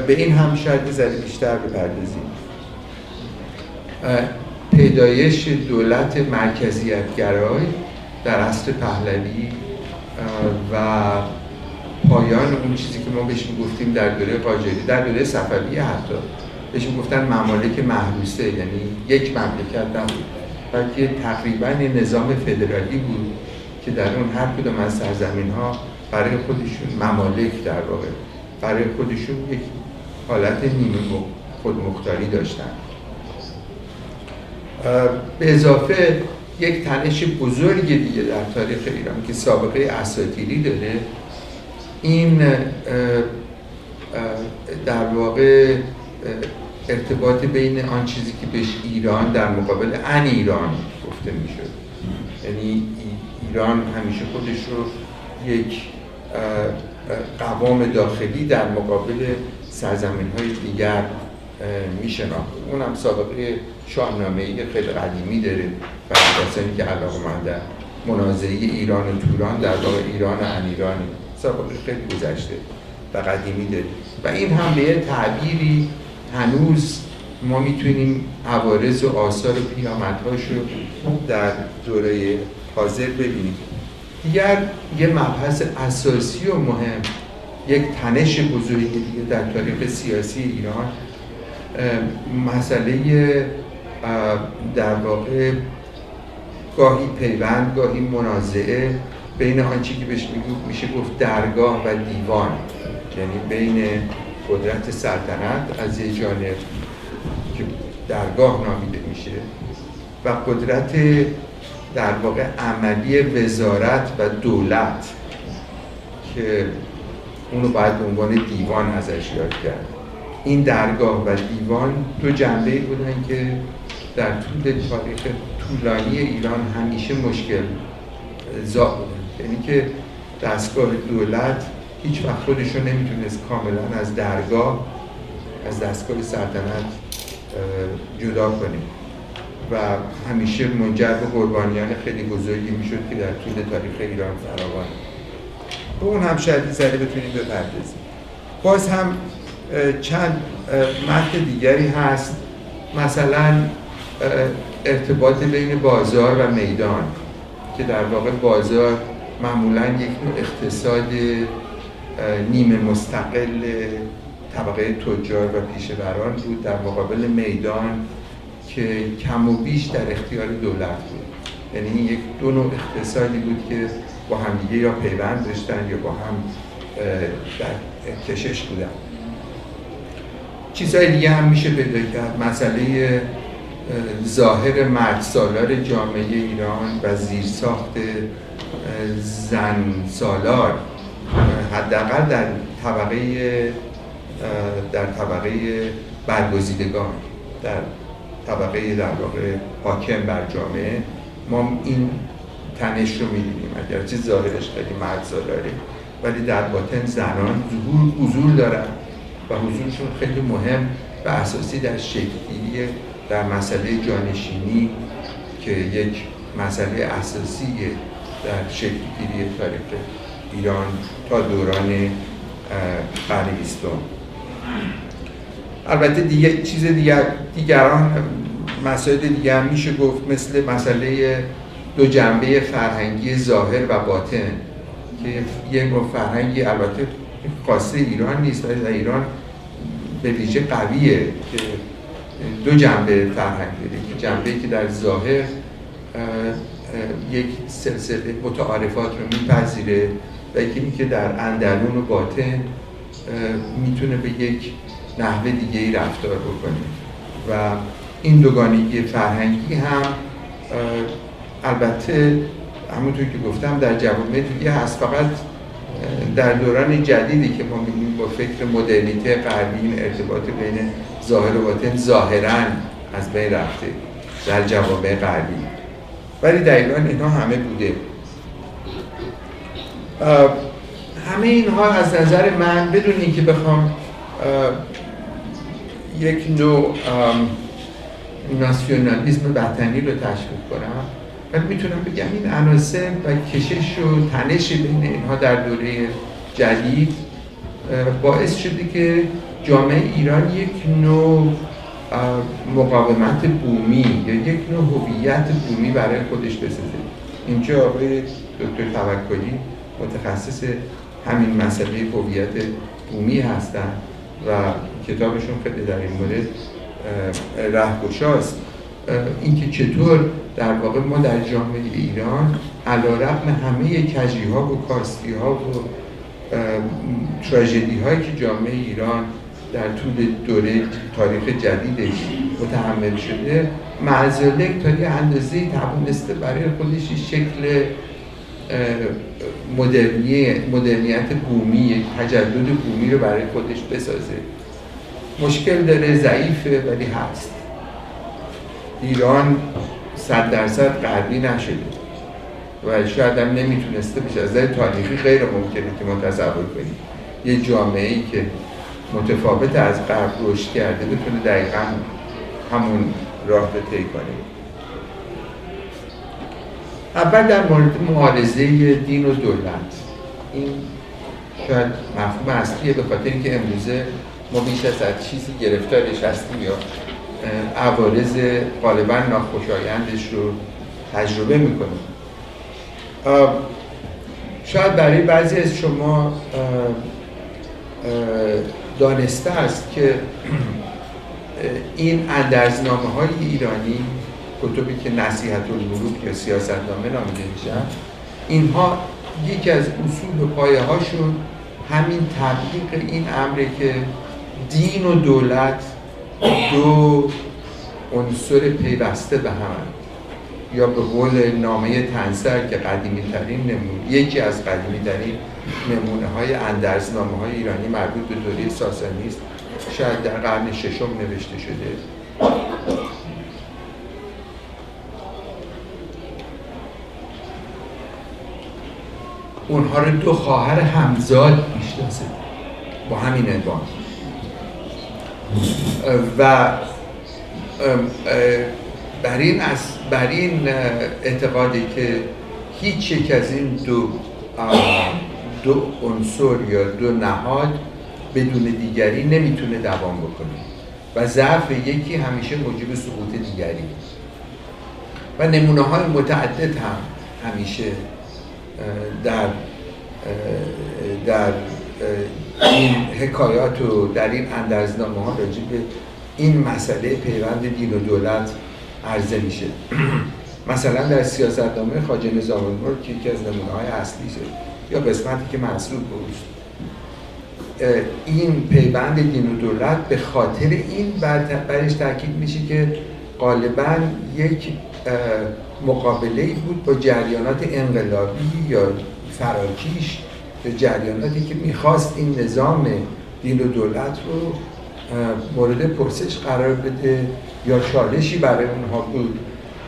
به این هم شاید ذره بیشتر بپردازیم. پیدایش دولت مرکزیت گرای در عصر پهلوی و پایان اون چیزی که ما بهش گفتیم در دوره قاجاری در دوره صفوی حتی. بهش گفتن ممالک محروسه یعنی یک مملکت نبود. بلکه تقریبا نظام فدرالی بود که در اون هر کدوم از سرزمین ها برای خودشون ممالک در واقع. برای خودشون یک حالت نیمه خودمختاری داشتن. به اضافه یک تنش بزرگ دیگه در تاریخ ایران که سابقه اساتیری داره این در واقع ارتباط بین آن چیزی که بهش ایران در مقابل ان ایران گفته می‌شد. یعنی ایران همیشه خودش رو یک قوام داخلی در مقابل سرزمین های دیگر میشناخت. هم سابقه شاهنامه ای خیلی قدیمی داره و کسانی که علاقه مندن منازعه ایران و توران در واقع ایران و انیرانی سابقه خیلی گذشته و قدیمی داره. و این هم به تعبیری هنوز ما می‌تونیم عوارض و آثار پیامدهاش رو در دوره حاضر ببینیم. دیگر یه مبحث اساسی و مهم یک تنش بزرگی دیگه در تاریخ سیاسی ایران مسئله در واقع گاهی پیوند گاهی منازعه. بین آنچه که بهش میشه گفت درگاه و دیوان. یعنی بین قدرت سلطنت از یه جانب که درگاه نامیده میشه و قدرت در واقع عملی وزارت و دولت که اونو باید به عنوان دیوان ازش یاد کرد. این درگاه و دیوان دو جنبه بودن که در طول تاریخ طولانی ایران همیشه مشکل زا یعنی که دستگاه دولت هیچ وقت خودش رو نمی‌تونست کاملا از درگاه از دستگاه سلطنت جدا کنه. و همیشه منجر به قربانیان خیلی بزرگی می‌شد که در طول تاریخ ایران فراوان. به اون هم شاید ذره بتونیم بپردازیم. باز هم چند متن دیگری هست. مثلا ارتباط بین بازار و میدان که در واقع بازار معمولا یک نوع اقتصاد نیمه مستقل طبقه تجار و پیشوران بود در مقابل میدان که کم و بیش در اختیار دولت بود. یعنی این یک دو نوع اقتصادی بود که با همدیگه یا پیوند داشتن یا با هم در کشش بودن. چیزهای دیگه هم میشه پیدا کرد. مسئله ظاهر مرد سالار جامعه ایران و زیرساخت زن سالار حداقل در طبقه در طبقه برگزیدگان در طبقه در واقع حاکم بر جامعه ما این تنش رو می‌بینیم اگرچه ظاهرش خیلی مرد ولی در باطن زنان ظهور حضور دارن و حضورشون خیلی مهم و اساسی در شکلی در مسئله جانشینی که یک مسئله اساسی در شکلگیری تاریخ ایران تا دوران قرن بیستم. البته دیگه چیز دیگر دیگران مسائل دیگه هم میشه گفت مثل مسئله دو جنبه فرهنگی ظاهر و باطن که یه نوع فرهنگی البته خاصه ایران نیست ولی در ایران به ویژه قویه که دو جنبه فرهنگ داره جنبه که در ظاهر یک سلسله متعارفات رو میپذیره و یکی اینکه در اندرون و باطن می‌تونه به یک نحوه دیگه ای رفتار بکنه. و این دوگانگی فرهنگی هم البته همونطور که گفتم در جوامع دیگه هست فقط در دوران جدیدی که ما می‌بینیم با فکر مدرنیته غربی این ارتباط بین ظاهر و باطن ظاهرا از بین رفته در جوامع غربی. ولی در ایران اینها همه بوده. همه اینها از نظر من بدون اینکه بخوام یک نوع ناسیونالیزم وطنی رو تشکیل کنم. ولی می‌تونم بگم این عناصر و کشش و تنش بین اینها در دوره جدید باعث شده که جامعه ایران یک نوع مقاومت بومی یا یک نوع هویت بومی برای خودش بسازه. اینجا آقای دکتر توکلی متخصص همین مسئله هویت بومی هستن و کتابشون خیلی در این مورد رهگشاست. اینکه چطور در واقع ما در جامعه ایران علا رقم همه کجی ها و کاستی ها و تراژدی هایی که جامعه ایران در طول دوره تاریخ جدیدش متحمل شده. معزلک تا یه اندازه توانسته برای خودش شکل مدرنیت بومی تجدد بومی رو برای خودش بسازه. مشکل داره ضعیفه ولی هست. ایران صد درصد غربی نشده و شاید هم نمی‌تونسته بشه از تاریخی غیر ممکنه که ما تصور کنیم. یه جامعه ای که متفاوت از غرب رشد کرده بتونه دقیقا همون راه رو طی کنه. اول در مورد معارضه دین و دولت. این شاید مفهوم اصلیه به خاطر اینکه امروزه ما بیش از چیزی گرفتارش هستیم یا عوارض غالبا ناخوشایندش رو تجربه می‌کنیم. شاید برای بعضی از شما دانسته است که این اندرزنامه های ایرانی کتبی که نصیحت الملوک یا سیاست نامه نامیده میشن اینها یکی از اصول و پایه هاشون همین تبلیغ این امره که دین و دولت دو عنصر پیوسته به هم یا به قول نامه تنسر که قدیمی ترین نمونه یکی از قدیمی ترین نمونه های اندرزنامه های ایرانی مربوط به دوره ساسانی است شاید در قرن ششم نوشته شده. اونها رو دو خواهر همزاد می‌شناسه. با همین عنوان. و بر این, بر این اعتقادی که هیچ یک از این دو دو عنصر یا دو نهاد بدون دیگری نمی‌تونه دوام بکنه و ضعف یکی همیشه موجب سقوط دیگری. و نمونه های متعدد هم همیشه در در این حکایات و در این اندرزنامه ها راجع به این مسئله پیوند دین و دولت عرضه میشه. [clears throat] مثلا در سیاست نامه خاجه نظام که یکی از نمونه های اصلی شد. یا قسمتی که محصول بود این پیوند دین و دولت به خاطر این برش تاکید میشه که غالبا یک مقابله بود با جریانات انقلابی یا فراکیش یا جریاناتی که می‌خواست این نظام دین و دولت رو مورد پرسش قرار بده یا چالشی برای اونها بود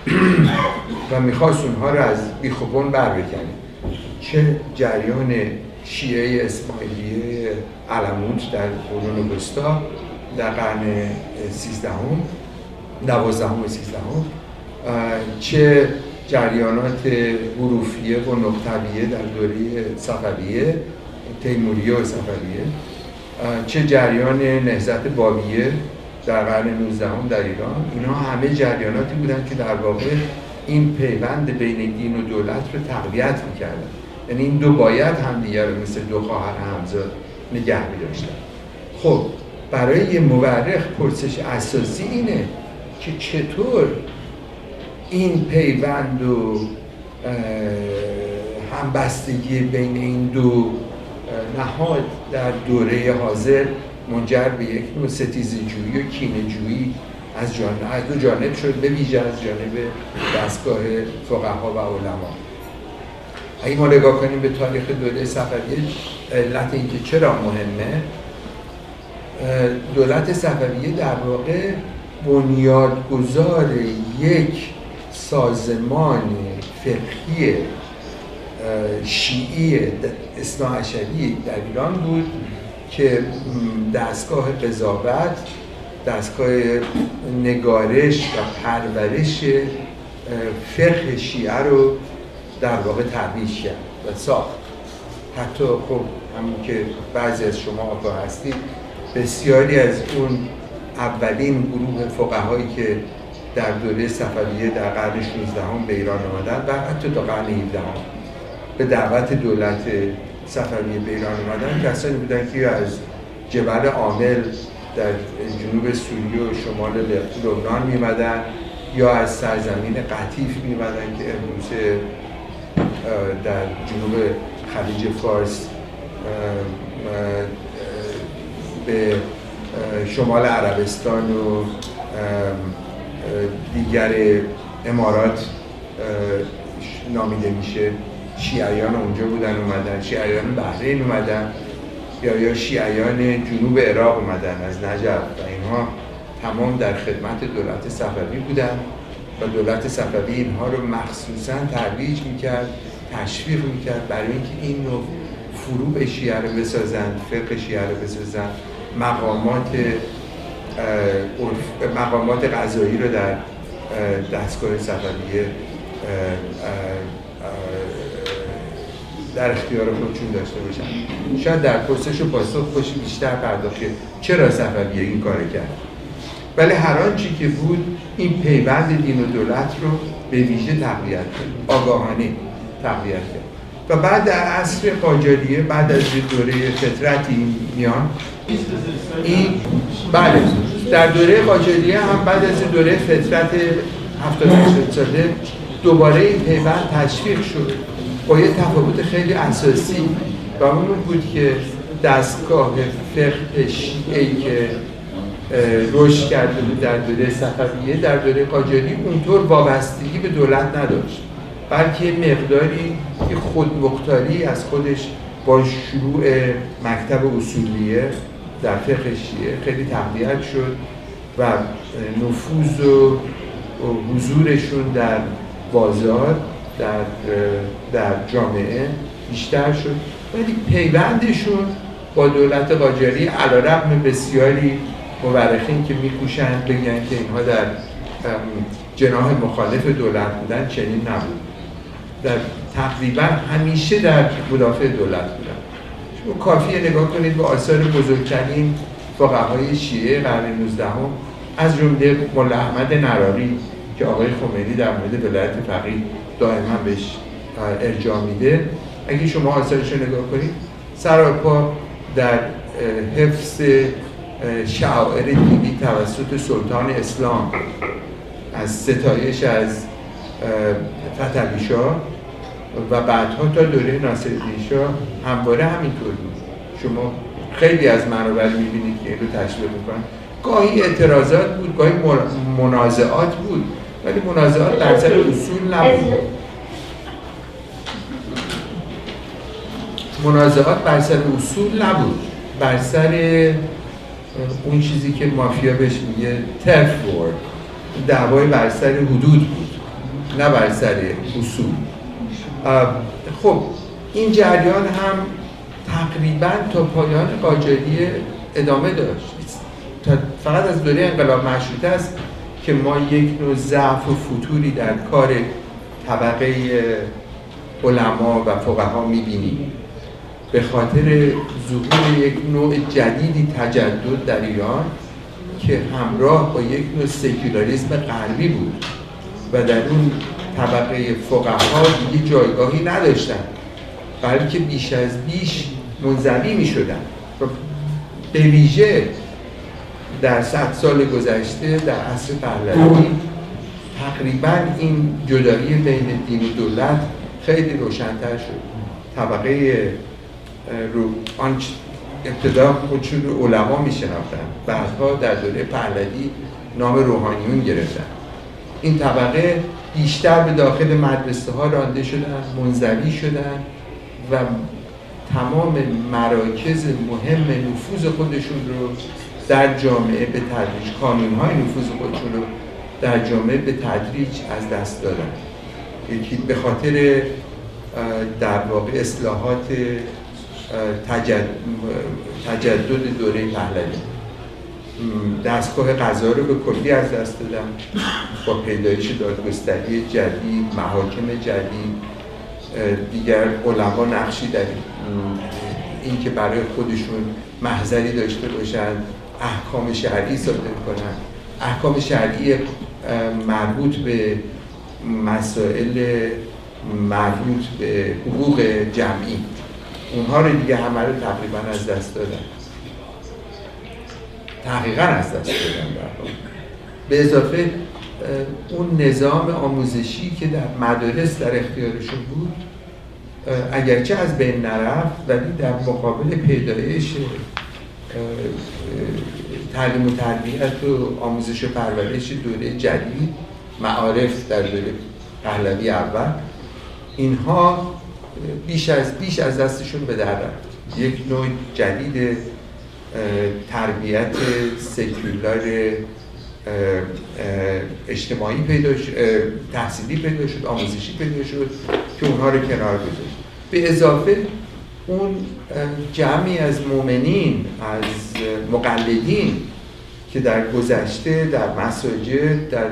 [clears throat] و می‌خواست اونها رو از بیخوبون بر بکنه. چه جریان شیعه اسماعیلیه علموت در قرون وسطا در قرن سیزدهم دوازدهم و سیزدهم چه جریانات حروفیه و نقطبیه در دوره صفویه تیموریه و صفویه چه جریان نهزت بابیه در قرن 19 در ایران اینا همه جریاناتی بودن که در واقع این پیوند بین دین و دولت رو تقویت می‌کردن. یعنی این دو باید همدیگه رو مثل دو خواهر همزاد نگه میداشتن خب برای یه مورخ پرسش اساسی اینه که چطور این پیوند و همبستگی بین این دو نهاد در دوره حاضر منجر به یک نوع ستیز جویی و کینه جویی از, جانب، از دو جانب شد به ویژه از جانب دستگاه فقها و علما. اگه ما نگاه کنیم به تاریخ دوره صفویه علت اینکه چرا مهمه دولت صفویه در واقع بنیادگذار یک سازمان فقهی شیعی اصلاحشری در ایران بود که دستگاه قضاوت دستگاه نگارش و پرورش فقه شیعه رو در واقع ترویج کرد و ساخت. حتی خب همون که بعضی از شما آگاه هستید بسیاری از اون اولین گروه فقهایی که در دوره صفویه در قرن 16 به ایران آمدن و حتی تا قرن 17 به دعوت دولت صفویه به ایران آمدن کسانی بودن که از جبل عامل در جنوب سوریه و شمال لبنان میمدن یا از سرزمین قطیف میمدن که امروز در جنوب خلیج فارس به شمال عربستان و دیگر امارات نامیده میشه. شیعیان اونجا بودن اومدن. شیعیان بحرین اومدن. یا یا شیعیان جنوب عراق اومدن از نجف. و اینها تمام در خدمت دولت صفوی بودن. و دولت صفوی اینها رو مخصوصا ترویج می‌کرد تشویق می‌کرد برای اینکه این نوع فروع شیعه رو بسازن فقه شیعه رو بسازن مقامات مقامات غذایی رو در دستگاه صفویه در اختیار خودشون داشته باشن. شاید در پرسش و پاسخ باشی بیشتر پرداخت چرا صفویه این کار کرد. ولی هر آنچه که بود این پیوند دین و دولت رو به ویژه تقویت کرد. آگاهانه. تقویت کرد. و بعد در عصر قاجاریه بعد از دوره فطرتی میان این بله در دوره قاجاریه هم بعد از دوره فطرت 70 ساله دوباره این پیوند تشویق شد با یه تفاوت خیلی اساسی. و اون بود که دستگاه فقه شیعه که رشد کرده بود در دوره صفویه در دوره قاجاری اونطور وابستگی به دولت نداشت. بلکه مقداری که خودمختاری از خودش با شروع مکتب اصولیه در فقه شیعه خیلی تقویت شد و نفوذ و حضورشون در بازار در, در جامعه بیشتر شد. ولی پیوندشون با دولت قاجاری علا رقم بسیاری مورخین که میکوشند بگن که اینها در جناح مخالف دولت بودن چنین نبود. در تقریبا همیشه در مدافع دولت بودن شما کافیه نگاه کنید به آثار بزرگترین فقهای شیعه قرن 19 از جمله ملا احمد نراری که آقای خمینی در مورد ولایت فقیه دائما بهش ارجاع میده. اگه شما آثارش رو نگاه کنید سراپا در حفظ شعائر دینی توسط سلطان اسلام از ستایش از فتحعلی و بعدها تا دوره ناصرالدین شاه همواره همینطور بود. شما خیلی از منابع می‌بینید که این رو تشویق می‌کنن. گاهی اعتراضات بود گاهی منازعات بود ولی منازعات در سر اصول نبود. منازعات بر سر اصول نبود. بر سر اون چیزی که مافیا بهش میگه ترف دعوای بر سر حدود بود. نه بر سر اصول. خب این جریان هم تقریبا تا پایان قاجاری ادامه داشت. فقط از دوره انقلاب مشروطه است که ما یک نوع ضعف و فتوری در کار طبقه علما و فقها می‌بینیم. به خاطر ظهور یک نوع جدیدی تجدد در ایران که همراه با یک نوع سکولاریسم غربی بود. و در اون طبقه فقها دیگه جایگاهی نداشتن بلکه بیش از بیش منزوی می شدن به ویژه در صد سال گذشته در عصر پهلوی تقریبا این جدایی بین دین و دولت خیلی روشنتر شد. طبقه رو آن ابتدا خودشون رو علما می شناختن بعدها در دوره پهلوی نام روحانیون گرفتن. این طبقه بیشتر به داخل مدرسه ها رانده شدن منزوی شدن و تمام مراکز مهم نفوذ خودشون رو در جامعه به تدریج کانون های نفوذ خودشون رو در جامعه به تدریج از دست دادن. یکی به خاطر در واقع اصلاحات تجدد دوره پهلوی. دستگاه قضا رو به کلی از دست دادن با پیدایش دادگستری جدید محاکم جدید دیگر علما نقشی در این که برای خودشون محضری داشته باشن احکام شرعی صادر کنن. احکام شرعی مربوط به مسائل مربوط به حقوق جمعی. اونها رو دیگه همه رو تقریبا از دست دادن. تحقیقا از دست دادن در به اضافه اون نظام آموزشی که در مدارس در اختیارشون بود اگرچه از بین نرفت ولی در مقابل پیدایش تعلیم و تربیت و آموزش و پرورش دوره جدید معارف در دوره پهلوی اول اینها بیش از بیش از دستشون به در رفت. یک نوع جدید تربیت سکولار اجتماعی پیدا تحصیلی پیدا شد آموزشی پیدا شد که اونها رو کنار گذاشت. به اضافه اون جمعی از مؤمنین از مقلدین که در گذشته در مساجد در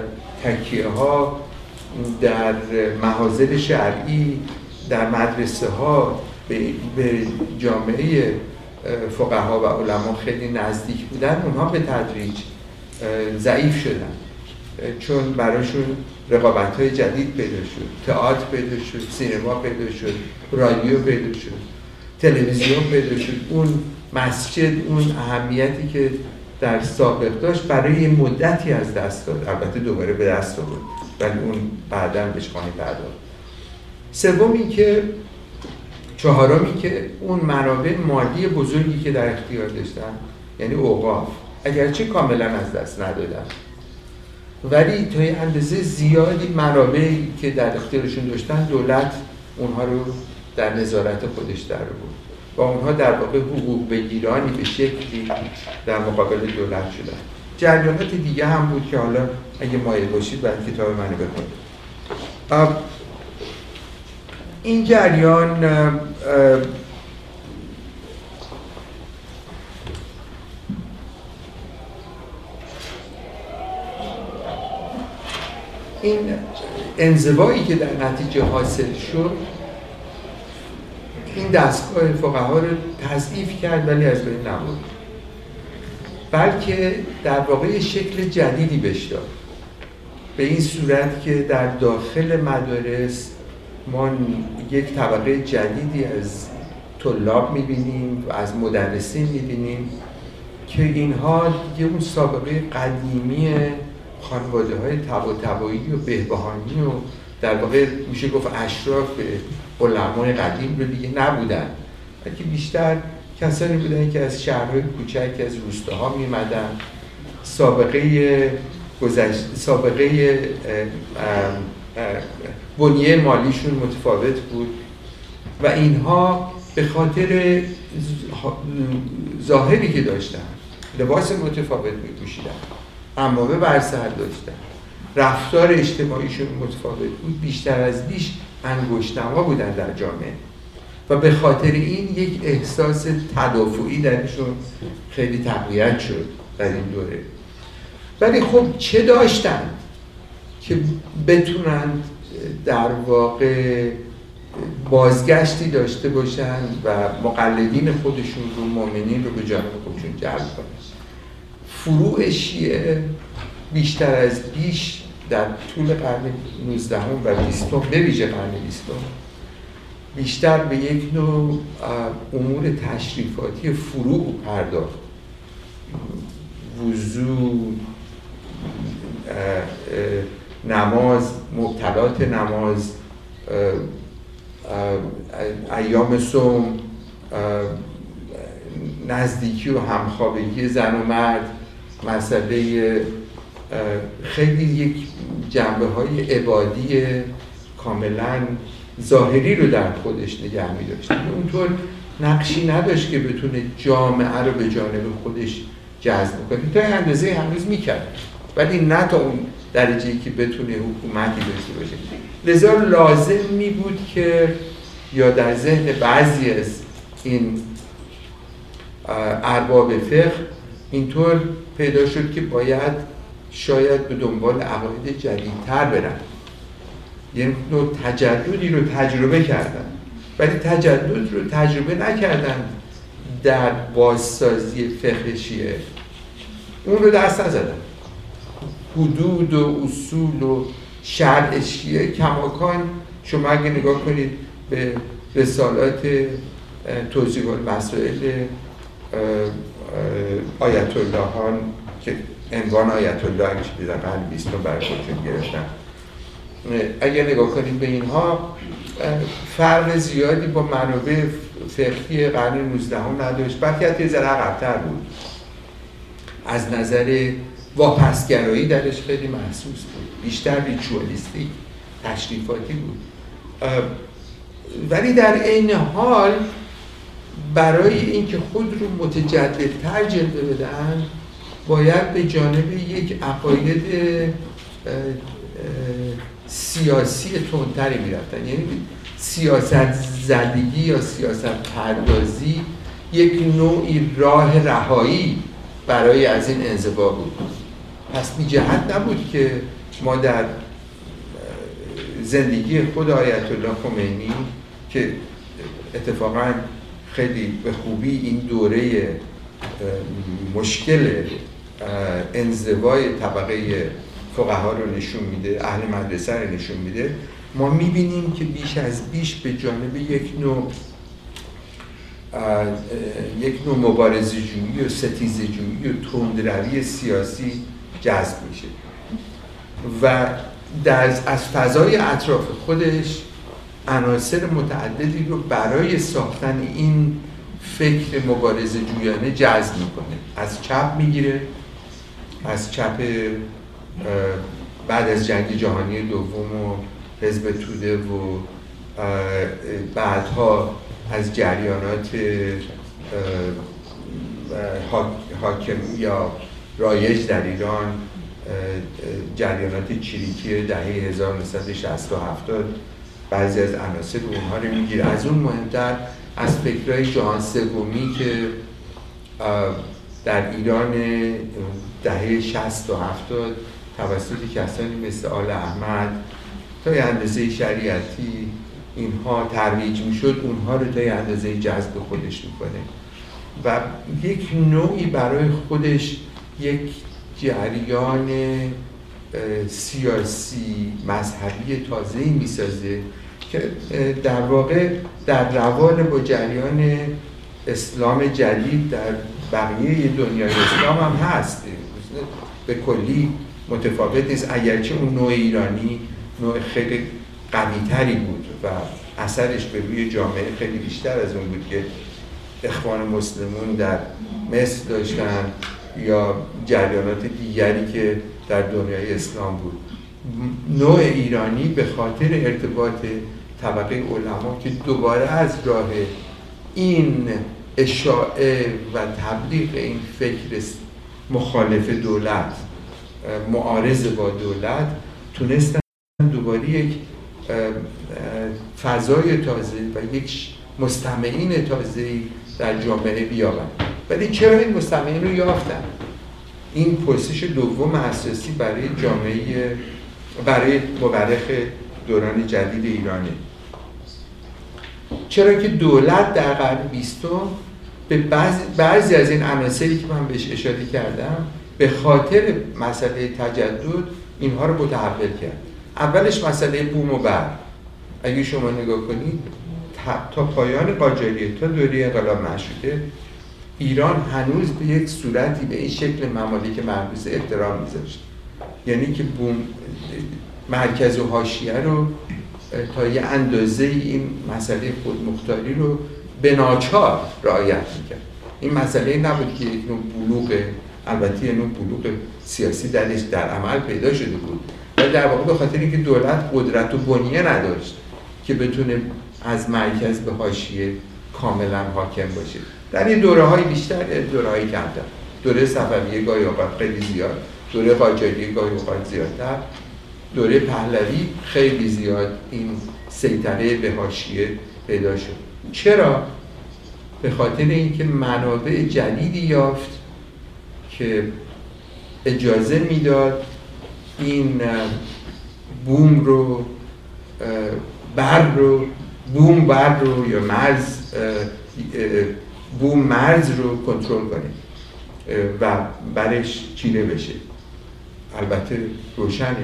تکیه ها در محاضر شرعی در مدرسه ها به جامعه فقها و علما خیلی نزدیک بودن اونها به تدریج ضعیف شدن. چون براشون رقابت های جدید پیدا شد تئاتر پیدا شد سینما پیدا شد رادیو پیدا شد تلویزیون پیدا شد. اون مسجد اون اهمیتی که در سابق داشت برای مدتی از دست داد. البته دوباره به دست آورد ولی اون بعدا بهش خواهیم پرداخت سوم که چهارمی که اون منابع مالی بزرگی که در اختیار داشتن یعنی اوقاف. اگرچه کاملا از دست ندادن. ولی تا یه اندازه زیادی منابعی که در اختیارشون داشتن دولت اونها رو در نظارت خودش در بود و اونها در واقع حقوق بگیرانی به شکلی در مقابل دولت شدن. جریانات دیگه هم بود که حالا اگه مایل باشید باید کتاب منو بخونید. این جریان این انزوایی که در نتیجه حاصل شد این دستگاه فقها رو تضعیف کرد ولی از بین نبود. بلکه در واقع شکل جدیدی بهش به این صورت که در داخل مدارس ما یک طبقه جدیدی از طلاب می‌بینیم و از مدرسین می‌بینیم که اینها دیگه اون سابقه قدیمی خانواده های تبا تبایی و بهبهانی و در واقع میشه گفت اشراف علمای قدیم رو دیگه نبودن. بلکه بیشتر کسانی بودن که از شهرهای کوچک از روستاها میمدن سابقه گذشت سابقه بنیه مالیشون متفاوت بود. و اینها به خاطر ظاهری که داشتن لباس متفاوت میپوشیدن امامه بر سر داشتن رفتار اجتماعیشون متفاوت بود بیشتر از بیش انگشتما بودن در جامعه. و به خاطر این یک احساس تدافعی درشون خیلی تقویت شد در این دوره. ولی خب چه داشتن که بتونن در واقع بازگشتی داشته باشن و مقلدین خودشون رو مؤمنین رو به جانب خودشون جلب کنن. فروع شیعه بیشتر از بیش در طول قرن 19 و 20 به ویژه قرن 20 بیشتر به یک نوع امور تشریفاتی فروع پرداخت. وضوع نماز مبتلات نماز ایام سوم نزدیکی و همخوابگی زن و مرد مسئله خیلی یک جنبه های عبادی کاملا ظاهری رو در خودش نگه می داشت اونطور نقشی نداشت که بتونه جامعه رو به جانب خودش جذب کنه تا اندازه هنوز می‌کرد. ولی نه تا اون درجه که بتونه حکومتی داشته باشه. لذا لازم می بود که یا در ذهن بعضی از این ارباب فقه اینطور پیدا شد که باید شاید به دنبال عقاید جدیدتر برن. یه نوع تجددی رو تجربه کردن. ولی تجدد رو تجربه نکردن در بازسازی فقه شیعه. اون رو دست نزدن. حدود و اصول و شرع کماکان شما اگه نگاه کنید به رسالات توضیح مسائل آیت اللهان که عنوان آیت الله همیشه در قرن بیستم برای خودشون گرفتن. اگر نگاه کنید به اینها فرق زیادی با منابع فقهی قرن 19 هم نداشت. بلکه حتی ذره عقبتر بود. از نظر واپسگرایی درش خیلی محسوس بود. بیشتر ریچوالیستیک تشریفاتی بود. ولی در این حال برای اینکه خود رو متجددتر جلوه بدن باید به جانب یک عقاید سیاسی تندتری می‌رفتن. یعنی سیاست زدگی یا سیاست پردازی یک نوعی راه رهایی برای از این انزوا بود. پس بی جهت نبود که ما در زندگی خود آیت الله خمینی که اتفاقا خیلی به خوبی این دوره مشکل انزوای طبقه فقها رو نشون میده اهل مدرسه رو نشون میده ما می‌بینیم که بیش از بیش به جانب یک نوع یک نوع مبارزه جویی و ستیزه جویی و تندروی سیاسی جذب میشه. و در از فضای اطراف خودش عناصر متعددی رو برای ساختن این فکر مبارزه جویانه جذب می‌کنه. از چپ می‌گیره از چپ بعد از جنگ جهانی دوم و حزب توده و بعدها از جریانات حاکم یا رایج در ایران جریانات چریکی دهه 1960 و 70 بعضی از عناصر اونها رو می‌گیره. از اون مهمتر از فکرهای جهان سومی که در ایران دهه 60 و 70 توسط کسانی مثل آل احمد تا اندازه شریعتی اینها ترویج می‌شد اونها رو تا اندازه جذب خودش می‌کنه. و یک نوعی برای خودش یک جریان سیاسی مذهبی تازه می‌سازه که در واقع در روال با جریان اسلام جدید در بقیه دنیای اسلام هم هست. به کلی متفاوت نیست. اگرچه اون نوع ایرانی نوع خیلی قویتری بود و اثرش به روی جامعه خیلی بیشتر از اون بود که اخوان مسلمون در مصر داشتن. یا جریانات دیگری که در دنیای اسلام بود. نوع ایرانی به خاطر ارتباط طبقه علما که دوباره از راه این اشاعه و تبلیغ این فکر مخالف دولت معارض با دولت تونستن دوباره یک فضای تازه و یک مستمعین تازه در جامعه بیابن ولی چرا این مستمعین رو یافتن؟ این پرسش دوم اساسی برای جامعه برای مورخ دوران جدید ایرانه. چرا که دولت در قرن بیستم به بعضی, بعضی از این عناصری که من بهش اشاره کردم به خاطر مسئله تجدد اینها رو متحول کرد. اولش مسئله بوم و بر اگه شما نگاه کنید تا پایان قاجاریه تا دوره انقلاب مشروطه ایران هنوز به یک صورتی به این شکل ممالک مرکز احترام میذاشت. یعنی که بوم مرکز و حاشیه رو تا یه اندازه این مسئله خودمختاری رو به ناچار رعایت می‌کرد. این مسئله نبود که یک نوع بلوغ البته یه نوع بلوغ سیاسی درش در عمل پیدا شده بود. ولی در واقع به خاطر اینکه دولت قدرت و بنیه نداشت که بتونه از مرکز به حاشیه کاملا حاکم باشه. در این دوره های بیشتر دوره های کمتر دوره صفویه گاهی اوقات خیلی زیاد دوره قاجاریه گاهی اوقات زیادتر دوره پهلوی خیلی زیاد این سیطره به حاشیه پیدا شد. چرا؟ به خاطر اینکه منابع جدیدی یافت که اجازه می‌داد این بوم رو بر رو بوم بر رو یا مرز بوم مرز رو کنترل کنه و برش چیره بشه. البته روشنه.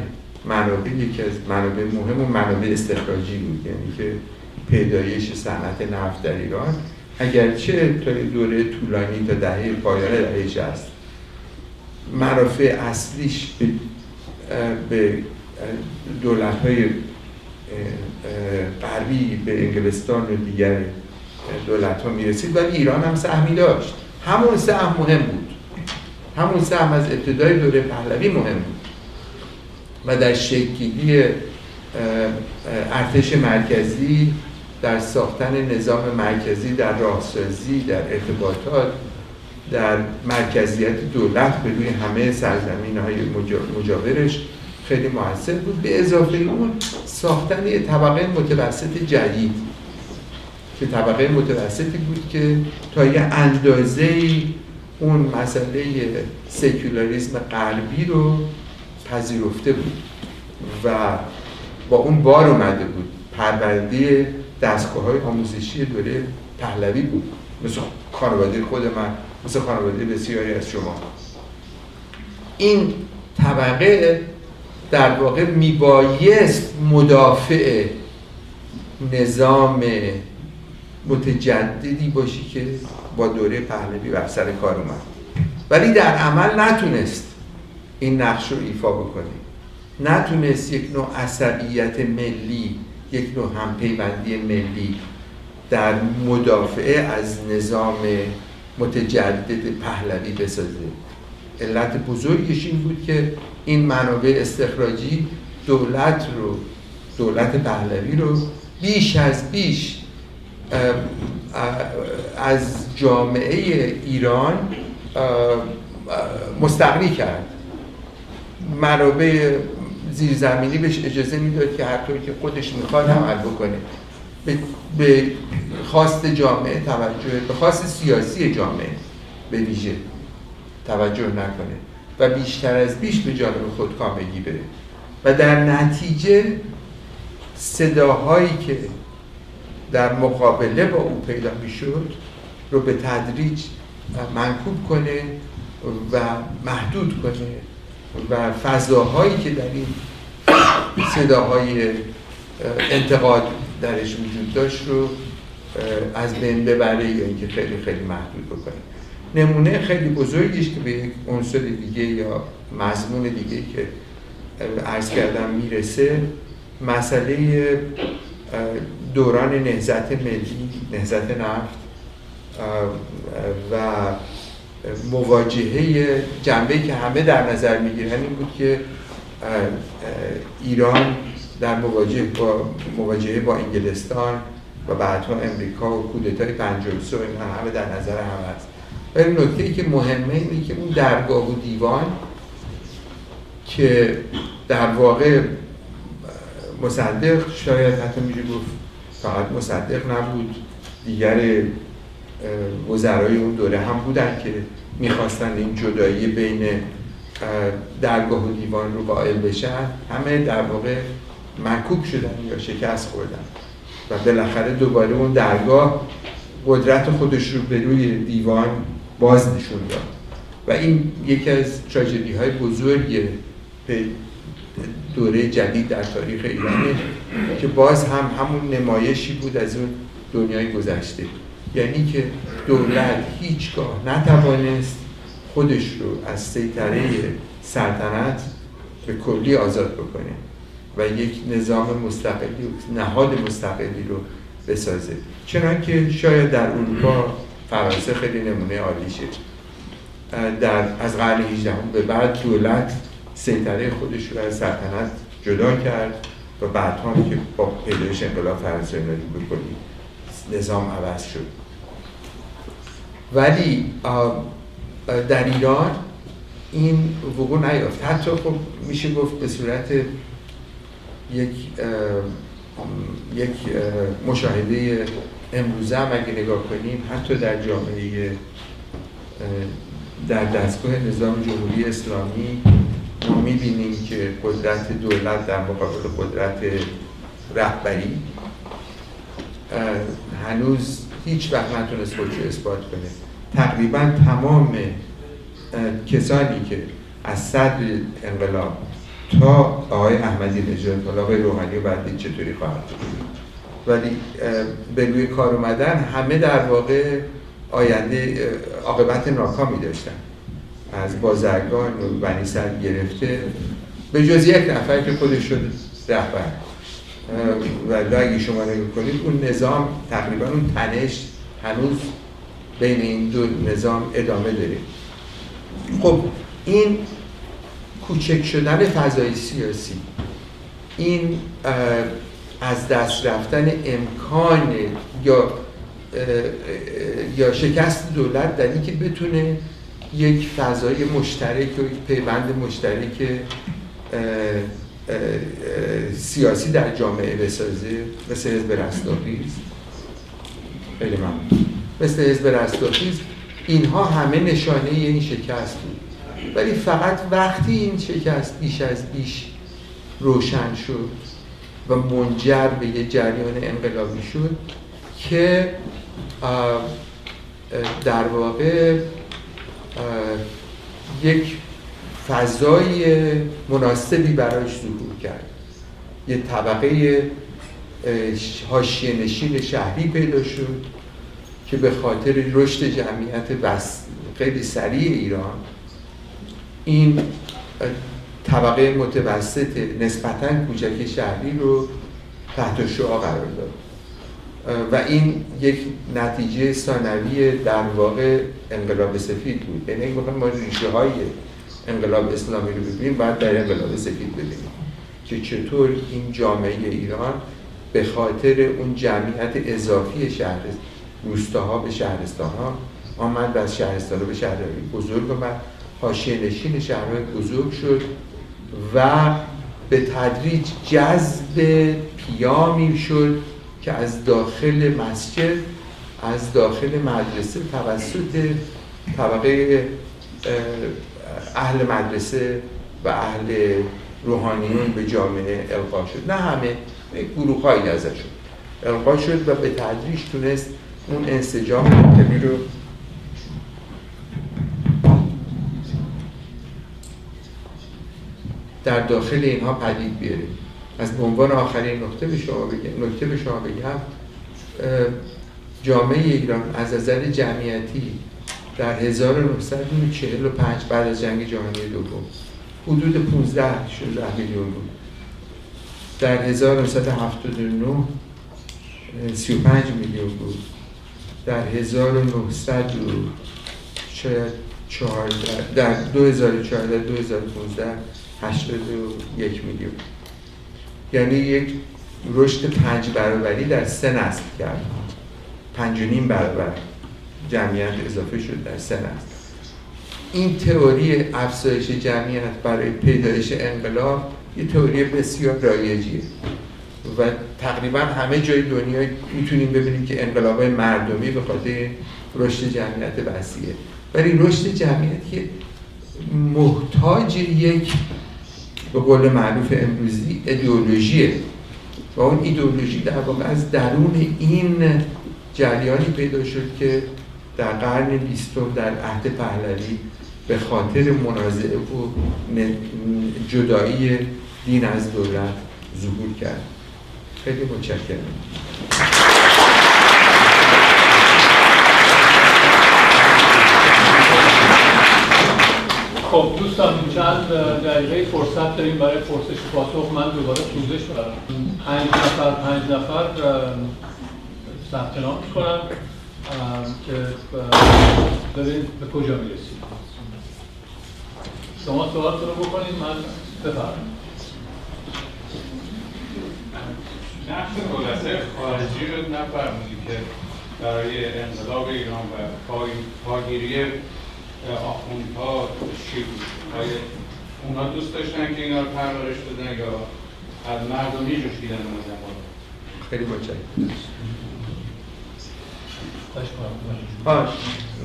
منابع یکی از منابع مهم و منابع استخراجی بود. یعنی که پیدایش صنعت نفت در ایران. اگرچه تا دوره طولانی تا دهه پایان دهه 60 منافع اصلیش به, به دولت های غربی به انگلستان و دیگر دولت ها می‌رسید ولی ایران هم سهمی داشت. همون سهم مهم بود. همون سهم از ابتدای دوره پهلوی مهم بود. و در شکلی ارتش مرکزی در ساختن نظام مرکزی در راهسازی در ارتباطات در مرکزیت دولت به روی همه سرزمین های مجاورش خیلی موثر بود. به اضافه اون ساختن یه طبقه متوسط جدید. که طبقه متوسطی بود که تا یه اندازه اون مسئله سکولاریسم قلبی رو پذیرفته بود و با اون بار اومده بود. پرونده دستگاه های آموزشی دوره پهلوی بود. مثل خانواده خود من مثل خانواده بسیاری از شما. این طبقه در واقع میبایست مدافع نظام متجددی باشی که با دوره پهلوی بر سر کار اومد. ولی در عمل نتونست این نقش رو ایفا بکنه. نتونست یک نوع عصبیت ملی یک نوع همپیوندی ملی در مدافعه از نظام متجدد پهلوی بسازه. علت بزرگش این بود که این منابع استخراجی دولت رو دولت پهلوی رو بیش از بیش از جامعه ایران مستقنی کرد. منابع زیرزمینی بهش اجازه می‌داد که هر طوری که خودش می‌خواد عمل بکنه. به, خواست جامعه توجه به خواست سیاسی جامعه به ویژه توجه نکنه و بیشتر از بیش به جانب خود کامگی بره. و در نتیجه صداهایی که در مقابله با او پیدا می‌شد رو به تدریج منکوب کنه و محدود کنه و فضاهایی که در این صداهای انتقاد درش وجود داشت رو از بین ببره یا اینکه خیلی خیلی محدود بکنه. نمونه خیلی بزرگیش که به یک عنصر دیگه یا مضمون دیگه که عرض کردم می‌رسه مسئله دوران نهزت ملی نهزت نفت و مواجهه جنبه که همه در نظر می‌گیرن این بود که ایران در مواجهه با مواجهه با انگلستان و بعدها امریکا و کودتای 53 اینا همه در نظر هم هست. ولی نکته ای که مهمه اینه که اون درگاه و دیوان که در واقع مصدق شاید حتی میشه گفت فقط مصدق نبود. دیگر وزرای اون دوره هم بودن که می‌خواستن این جدایی بین درگاه و دیوان رو قائل بشن. همه در واقع مکوک شدن یا شکست خوردن. و بالاخره دوباره اون درگاه قدرت خودش رو به روی دیوان باز نشون داد. و این یکی از تراژدی های بزرگ دوره جدید در تاریخ ایرانه. که باز هم همون نمایشی بود از اون دنیای گذشته. یعنی که دولت هیچگاه نتوانست خودش رو از سیطره سلطنت به کلی آزاد بکنه و یک نظام مستقلی نهاد مستقلی رو بسازه. چنانکه شاید در اروپا فرانسه خیلی نمونه عالیشه در از قرن 18 به بعد دولت سیطره خودش رو از سلطنت جدا کرد. و بعد هم که با پیدایش انقلاب فرانسه بکنی نظام عوض شد. ولی در ایران این وقوع نیافت. حتی خب میشه گفت به صورت یک یک مشاهده امروزه هم اگه نگاه کنیم حتی در جامعه در دستگاه نظام جمهوری اسلامی ما می‌بینیم که قدرت دولت در مقابل قدرت رهبری هنوز هیچ وقت نتونست خودش اثبات کنه. تقریبا تمام کسانی که از صدر انقلاب تا آقای احمدی نژاد تا آقای روحانی بعد چطوری خواهد ولی به روی کار اومدن همه در واقع آینده عاقبت ناکامی داشتن. از بازرگان و بنی سر گرفته. به جز یک نفر که خودش شد رهبر و اگه شما نگاه کنید اون نظام تقریبا اون تنش هنوز بین این دو نظام ادامه داره. خب این کوچک شدن فضای سیاسی این از دست رفتن امکان یا یا شکست دولت در اینکه بتونه یک فضای مشترک و یک پیوند مشترک سیاسی در جامعه بسازه. مثل حزب رستاخیز. خیلی ممنون. مثل حزب رستاخیز اینها همه نشانه این شکست بود. ولی فقط وقتی این شکست بیش از بیش روشن شد و منجر به یه جریان انقلابی شد که در واقع یک فضای مناسبی برایش ظهور کرد. یه طبقه حاشیه نشین شهری پیدا شد که به خاطر رشد جمعیت بس خیلی سریع ایران این طبقه متوسط نسبتا کوچک شهری رو تحت شعا قرار داد. و این یک نتیجه ثانوی در واقع انقلاب سفید بود. یعنی اگه ما ریشه های انقلاب اسلامی رو ببینیم باید در انقلاب سفید ببینیم. که چطور این جامعه ایران به خاطر اون جمعیت اضافی شهر روستاها به شهرستان ها آمد و از شهرستان به شهرهای بزرگ آمد. حاشیه نشین شهرهای بزرگ شد و به تدریج جذب پیامی شد که از داخل مسجد از داخل مدرسه توسط طبقه اهل مدرسه و اهل روحانیون به جامعه القا شد. نه همه گروه هایی ازشون القا شد و به تدریج تونست اون انسجام منطقی رو در داخل اینها پدید بیاره. از به عنوان آخرین نکته به شما بگم نکته به شما بگم جامعه ایران از نظر جمعیتی در 1945 بعد از جنگ جهانی دوم حدود 15 16 میلیون بود. در 1979 35 میلیون بود. در 1900 شاید در 2014 2015 81 میلیون. یعنی یک رشد پنج برابری در سه نسل کرد. پنج و نیم برابر جمعیت اضافه شد در سه نسل این تئوری افزایش جمعیت برای پیدایش انقلاب یه تئوری بسیار رایجیه و تقریبا همه جای دنیا می‌تونیم ببینیم که انقلاب مردمی به خاطر رشد جمعیت وسیعه. ولی رشد جمعیت که محتاج یک به قول معروف امروزی ایدئولوژیه و اون ایدئولوژی در واقع از درون این جریانی پیدا شد که در قرن بیستم در عهد پهلوی به خاطر منازعه و جدایی دین از دولت ظهور کرد. خیلی متشکرم. خب دوستان چند دقیقه فرصت داریم برای پرسش پاسخ. من دوباره پوزش دارم. پنج نفر پنج نفر ثبت نام می‌کنم که ببینید به کجا می‌رسید شما سوالتون رو بکنید من بفرمایید. نقش دولت خارجی رو نفرمودید که برای انقلاب ایران و پاگیری آخوندها چی بود؟ اونا دوست داشتن که اینا رو پرورش بدن یا از مردمی جوش دیدن خیلی متشکرم. باش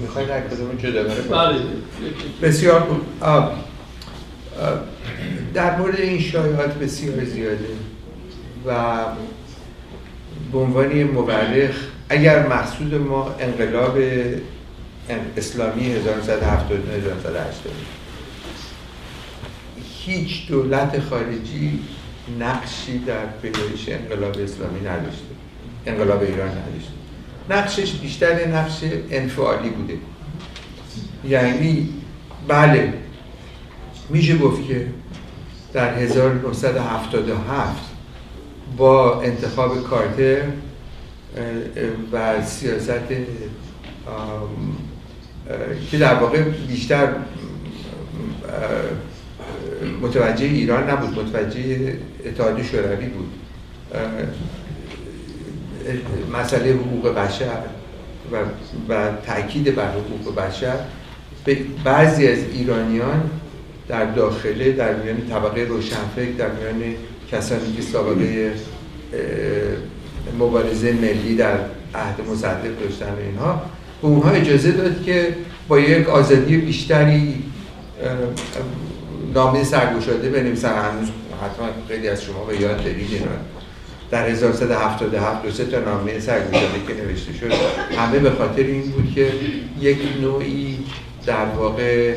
می‌خوای در کدوم جدا بله بسیار خوب. در مورد این شایعات بسیار زیاده و به عنوان مورخ اگر مقصود ما انقلاب اسلامی 1979 1980 هیچ دولت خارجی نقشی در پیدایش انقلاب اسلامی نداشته انقلاب ایران نداشته. نقشش بیشتر نقش انفعالی بوده. یعنی بله میشه گفت که در 1977 با انتخاب کارتر و سیاست که در واقع بیشتر متوجه ایران نبود متوجه اتحاد شوروی بود. مسئله حقوق بشر و, و تاکید بر حقوق بشر به بعضی از ایرانیان در داخله در میان طبقه روشنفکر در میان کسانی که سابقه مبارزه ملی در عهد مصدق داشتن و اینها به اونها اجازه داد که با یک آزادی بیشتری نامه سرگشاده بنویسن. هنوز حتما خیلی از شما به یاد دارید در 1377 دو سه تا نامه سرگشاده که نوشته شد همه به خاطر این بود که یک نوعی در واقع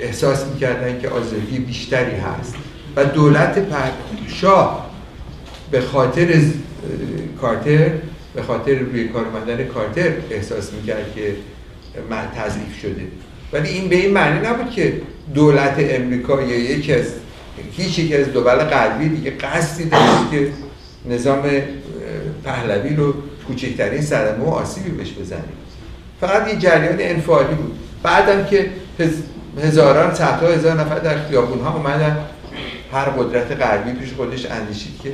احساس می‌کردن که آزادی بیشتری هست. و دولت شاه به خاطر کارتر به خاطر روی کار کارتر احساس می‌کرد که من تضعیف شده. ولی این به این معنی نبود که دولت امریکا یا یکی از هیچ یکی از دول غربی دیگه قصدی داشت که نظام پهلوی رو کوچکترین صدمه و آسیبی بهش بزنه فقط یه جریان انفعالی بود. بعدم که هزاران صدها هزار نفر در خیابون ها اومدن هر قدرت غربی پیش خودش اندیشید که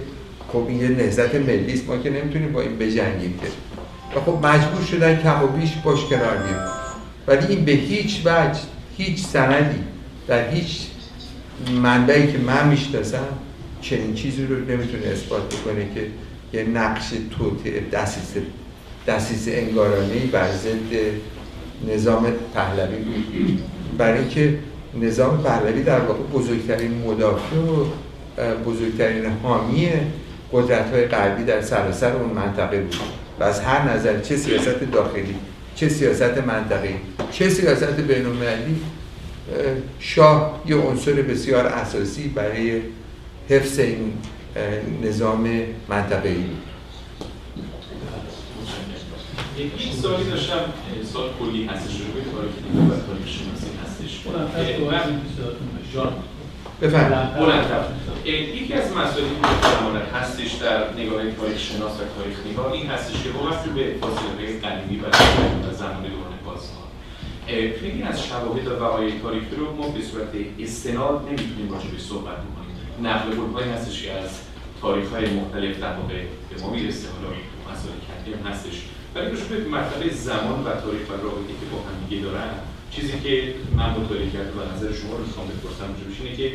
خب این یه نهزت ملی است ما که نمی‌تونیم با این بجنگیم که. و خب مجبور شدن کم و بیش باش کنار بیان. ولی این به هیچ وجه هیچ سندی در هیچ منبعی که من می‌شناسم چنین چیزی رو نمی‌تونه اثبات بکنه که یه نقش توطعه دستیس دستیس انگارانه بر ضد نظام پهلوی بود. برای اینکه نظام پهلوی در واقع بزرگترین مدافع و بزرگترین حامی قدرت های غربی در سراسر اون منطقه بود. و از هر نظر چه سیاست داخلی چه سیاست منطقی چه سیاست بین المللی شاه یه عنصر بسیار اساسی برای حفظ این نظام منطقه ای بود یک سوالی داشتم سوال کلی هستش رو به تاریخ و تاریخ شناسی هستش. جان. بفرمایید. یکی از مسائلی که زمان هستش در نگاه تاریخ شناس و تاریخ نگاه این هستش که وقتی به فاصله قدیمی و زمان دوران بازها خیلی از شواهد و وقایع تاریخی رو ما به صورت استناد نمی‌تونیم راجع صحبت کنیم نقل قولهایی هستش که از تاریخ های مختلف در واقع به ما می‌رسه. حالا مسائل کندی هم هستش. ولی به به مرتبه زمان و تاریخ و رابطه که با هم دیگه دارن. چیزی که من مطالعه کردم و نظر شما رو می‌خوام بپرسم اینه که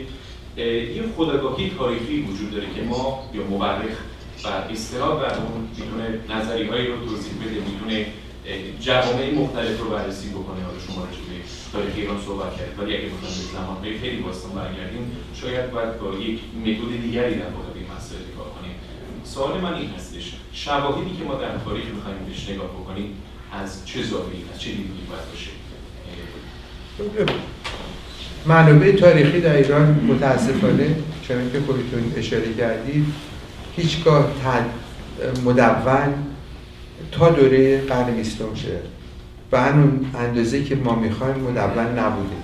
یه خداگاهی تاریخی وجود داره که ما یا مورخ و استناد بر اون می‌تونه نظری هایی رو توضیح بده می‌تونه جوامع مختلف رو بررسی بکنه حالا شما راجع به تاریخ ایران صحبت کرد ولی اگه بخوایم به زمانهای خیلی باستان برگردیم. شاید باید با یک متد دیگری در واقع به مسائل کار کنیم. سوال من این هستش. شواهدی که ما در تاریخ می‌خوایم بهش نگاه بکنیم از چه زاویه‌ای؟ از چه دیدی باید باشه؟ منابع تاریخی در ایران متاسفانه چون که خودتون اشاره کردید هیچگاه مدون تا دوره قرن بیستم شد و همون اندازه که ما می‌خوایم مدون نبوده.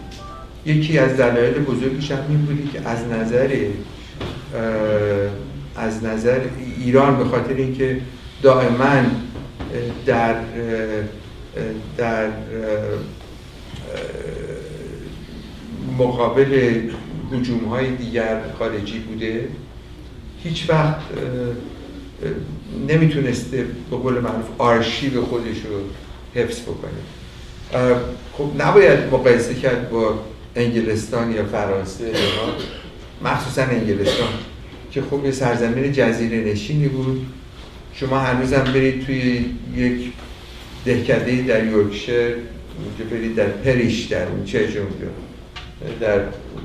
یکی از دلایل بزرگیش هم این بودی که از نظر از نظر ایران به خاطر اینکه دائما در در مقابل حجوم های دیگر خارجی بوده هیچ وقت نمی‌تونسته به قول معروف آرشیو خودش رو حفظ بکنه. خب نباید مقایسه کرد با انگلستان یا فرانسه مخصوصا انگلستان که خب یه سرزمین جزیره نشینی بود. شما هنوزم برید توی یک دهکده در یورکشر اونجا برید در پریش در اون چه اونجا در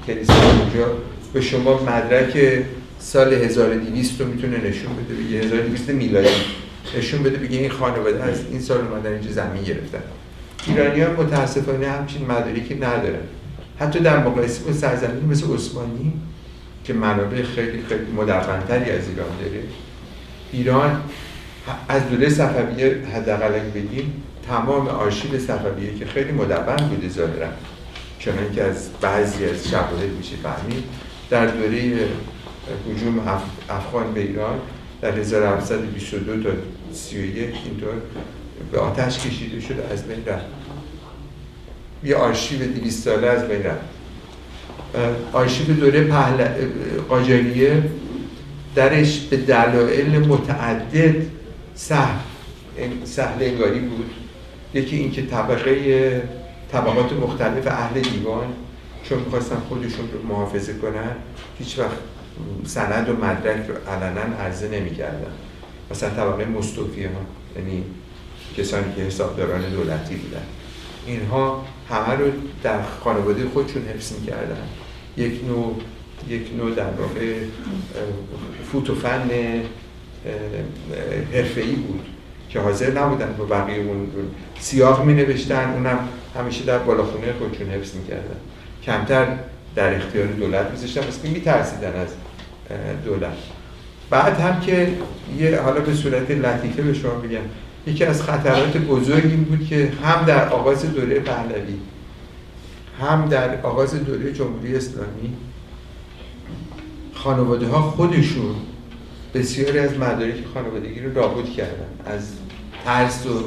کلیسا اونجا. به شما مدرک سال 1200 رو می‌تونه نشون بده بگه 1200 میلادی. نشون بده بگه این خانواده از این سال اومدن اینجا زمین گرفتن. ایرانیان متاسفانه همچین مدارکی ندارن. حتی در مقایسه با سرزمین مثل عثمانی که منابع خیلی خیلی مدونتری از ایران داره. ایران از دوره صفویه حداقل بگیم تمام آرشیو صفویه که خیلی مدون بوده ظاهرا. چنانکه که از بعضی از شواهد میشه فهمید. در دوره حجوم افغان به ایران در 1722 تا 31 اینطور به آتش کشیده شده از بین رفت. یه آرشیو 200 ساله از بین رفت. آرشیو دوره پهل... قاجاریه درش به دلایل متعدد سهل سهل انگاری بود. یکی اینکه طبقه طبقات مختلف اهل دیوان چون می‌خواستن خودشون رو محافظه کنن هیچ وقت سند و مدرک رو علنا عرضه نمی‌کردن. مثلا طبقه مستوفی ها یعنی کسانی که حسابداران دولتی بودن. اینها همه رو در خانواده خودشون حفظ می‌کردن. یک نوع یک نوع در واقع فوت و فن حرفه‌ای بود که حاضر نبودن با بقیه اون سیاق می نوشتن اونم همیشه در بالاخونه خودشون حفظ می‌کردن. کمتر در اختیار دولت میذاشتن. بس که میترسیدن از دولت. بعد هم که یه حالا به صورت لطیفه به شما بگم یکی از خطرات بزرگ این بود که هم در آغاز دوره پهلوی هم در آغاز دوره جمهوری اسلامی خانواده ها خودشون بسیاری از مدارک خانوادگی رو نابود کردن. از ترس و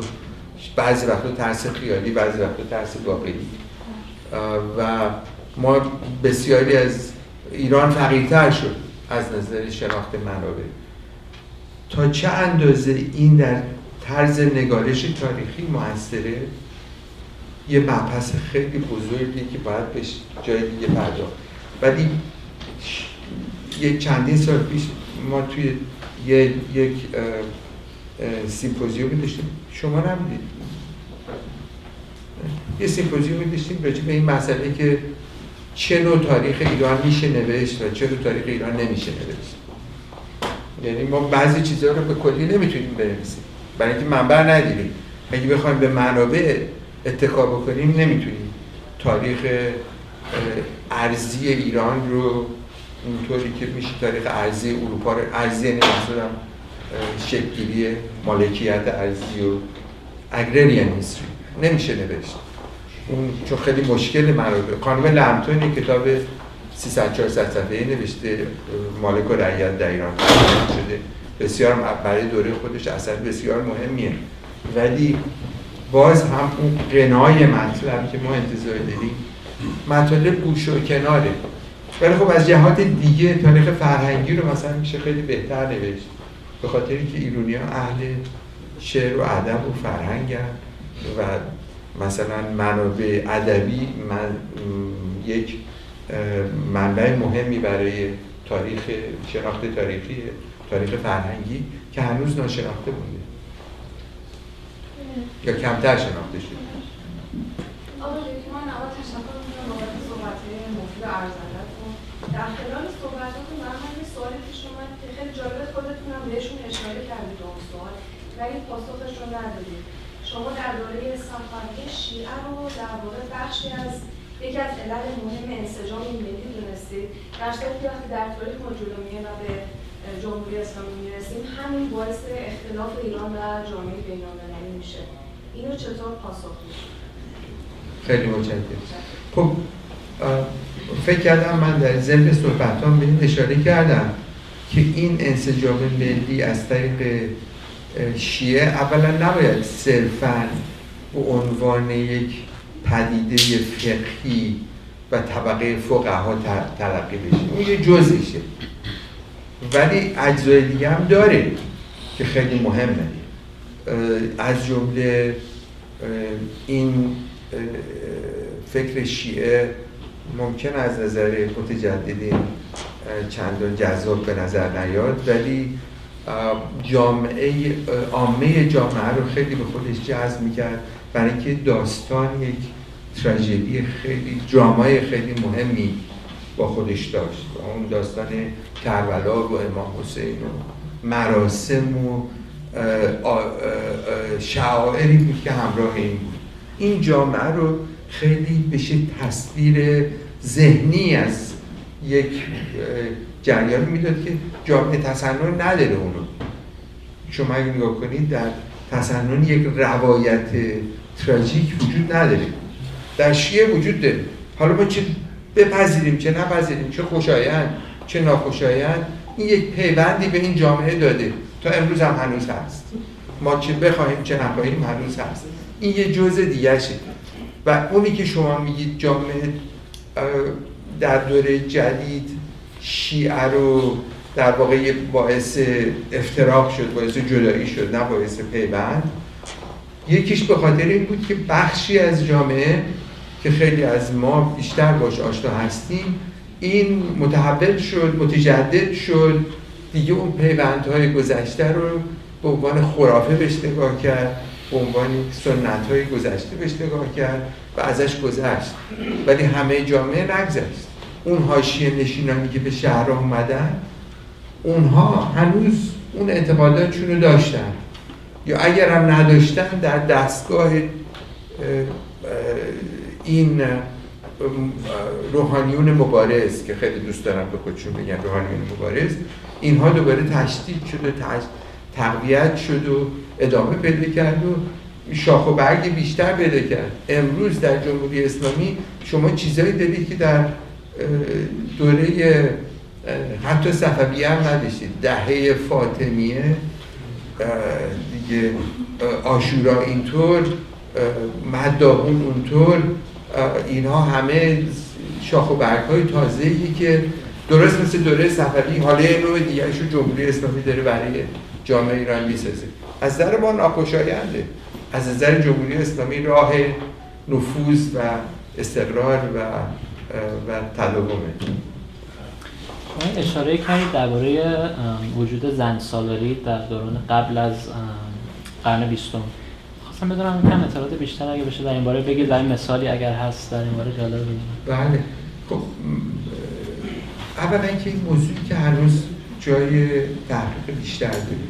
بعضی وقتا ترس خیالی بعضی وقتا ترس واقعی. و ما بسیاری از ایران فقیرتر شد. از نظر شناخت منابع. تا چه اندازه این در طرز نگارش تاریخی موثره؟ یه مبحث خیلی بزرگی که باید بهش جای دیگه پرداخت. ولی یک چندین سال پیش ما توی یه، یک سیمپوزیومی داشتیم. شما نمی‌دید یه سیمپوزیومی داشتیم راجع به این مسئله که چه نوع تاریخ ایران میشه نوشت و چه نوع تاریخ ایران نمیشه نوشت. یعنی ما بعضی چیزها رو به کلی نمی‌تونیم بنویسیم برای اینکه منبع ندیدیم اگه بخوایم به منابع اتکا بکنیم نمی‌تونیم تاریخ ارزی ایران رو اونطوری که میشه تاریخ ارزی اروپا رو ارزی نمی‌دونم شکلی مالکیت ارزی و اگریریان هیستری نمیشه نوشت. اون چون خیلی مشکل منابع خانم لمتون کتاب 300 400 صفحه‌ای نوشته مالک و رعیت در ایران شده. بسیار برای دوره خودش اثر بسیار مهمیه. ولی باز هم اون قنای مطلب که ما انتظار داریم مطالب گوش و کناره. ولی خب از جهات دیگه تاریخ فرهنگی رو مثلا میشه خیلی بهتر نوشت. به خاطری که ایرونی اهل شعر و ادب و فرهنگ و مثلا منابع ادبی من یک منبع مهمی برای تاریخ شناخت تاریخی تاریخ فرهنگی که هنوز ناشناخته بوده یا کمتر شناخته شده. من اول تشکر می‌کنم بابت صحبت مفید ارزندتون در خلال صحبتاتون من هم یه سوالی پیش اومد که خیلی جالب خودتونم بهشون اشاره کردید اون سوال ولی پاسخش رو ندادید. شما در دوره صفوی شیعه رو در واقع بخشی از یکی از علل مهم انسجام ملی دونستید در صورتی که وقتی در تاریخ ما جلو و به جمهوری اسلامی می‌رسیم همین باعث اختلاف ایران و جامعه بینالمللی میشه. اینو چطور پاسخ می‌دید؟ خیلی متشکرم. خب فکر کردم من در ضمن صحبتام به این اشاره کردم که این انسجام ملی از طریق شیعه اولا نباید صرفا به عنوان یک پدیده فقهی و طبقه فقها تلقی بشه. اون یه جزشه ولی اجزای دیگه هم داره که خیلی مهمه. از جمله این فکر شیعه ممکن از نظر متجددین چندان جذاب به نظر نیاد ولی جامعه عامه جامعه رو خیلی به خودش جذب می‌کرد. برای اینکه داستان یک تراژدی خیلی درامای خیلی مهمی با خودش داشت. و اون داستان کربلا و امام حسین و مراسم و شعائری بود که همراه این بود. این جامعه رو خیلی بشه تصویر ذهنی از یک جریان می‌داد که جامعه تسنن نداره اونو. شما اگه نگاه کنید در تسنن یک روایت تراژیک وجود نداره. در شیعه وجود داره. حالا ما چه بپذیریم چه نپذیریم چه خوشایند چه ناخوشایند این یک پیوندی به این جامعه داده. تا امروز هم هنوز هست. ما چه بخواهیم چه نخواهیم هنوز هست. این یه جزء دیگه و اونی که شما میگید جامعه در دوره جدید شیعه رو در واقع باعث افتراق شد باعث جدایی شد نه باعث پیوند. یکیش به خاطر این بود که بخشی از جامعه که خیلی از ما بیشتر باش آشنا هستیم این متحول شد متجدد شد دیگه اون پیوندهای گذشته رو به عنوان خرافه بهش نگاه کرد به عنوان سنت های گذشته بهش نگاه کرد و ازش گذشت. ولی همه جامعه نگذشت اون حاشیه نشینانی که به شهر اومدن اونها هنوز اون اعتقاداتشون رو داشتن. یا اگر هم نداشتن در دستگاه این روحانیون مبارز که خیلی دوست دارم به خودشون بگن روحانیون مبارز اینها دوباره تشدید شد و تقویت شد و ادامه پیدا کرد و شاخ و برگ بیشتر پیدا کرد. امروز در جمهوری اسلامی شما چیزایی دارید که در دوره حتی صفویه هم نداشتید دهه فاطمیه دیگه آشورا اینطور مداهون اونطور اینها همه شاخ و برگ های تازه که درست مثل دوره صفوی حالا نوع دیگه جمهوری اسلامی داره برای جامعه ایران می‌سازه. از نظر ما ناخوشاینده. از نظر جمهوری اسلامی راه نفوذ و استقرار و و تداومه. اشاره کردید درباره وجود زن سالاری در دوران قبل از قرن بیستم. خواستم بدونم کم اطلاعات بیشتر اگه بشه در این باره بگید در این مثالی اگر هست در این باره جالب بله. خب اولا اینکه این موضوعی که هنوز جای تحقیق بیشتر داریم.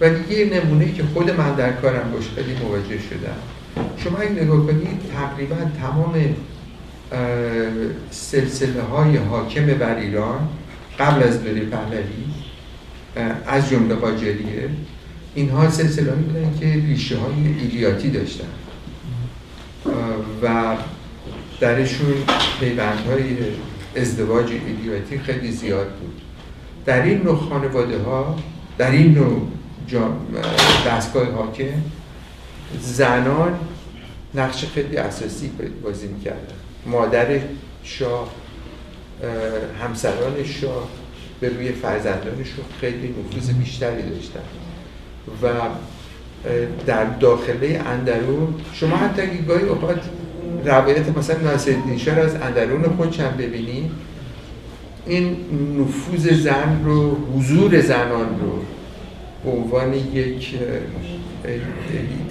و دیگه یه نمونه که خود من در کارم باش خیلی مواجه شدم. شما اگه نگاه کنید تقریبا تمام سلسله های حاکم بر ایران قبل از دوره پهلوی از جمله قاجاریه. اینها سلسله بودن که ریشه های ایلیاتی داشتن. و درشون پیوند های ازدواج ایلیاتی خیلی زیاد بود. در این نوع خانواده ها در این نوع دستگاه حاکم زنان نقش خیلی اساسی بازی می‌کردن. مادر شاه همسران شاه به روی فرزندانشون خیلی نفوذ بیشتری داشتن. و در داخله اندرون شما حتی گاهی اوقات روایت مثلا ناصرالدین شاه از اندرون خودش هم ببینید این نفوذ زن رو حضور زنان رو به عنوان یک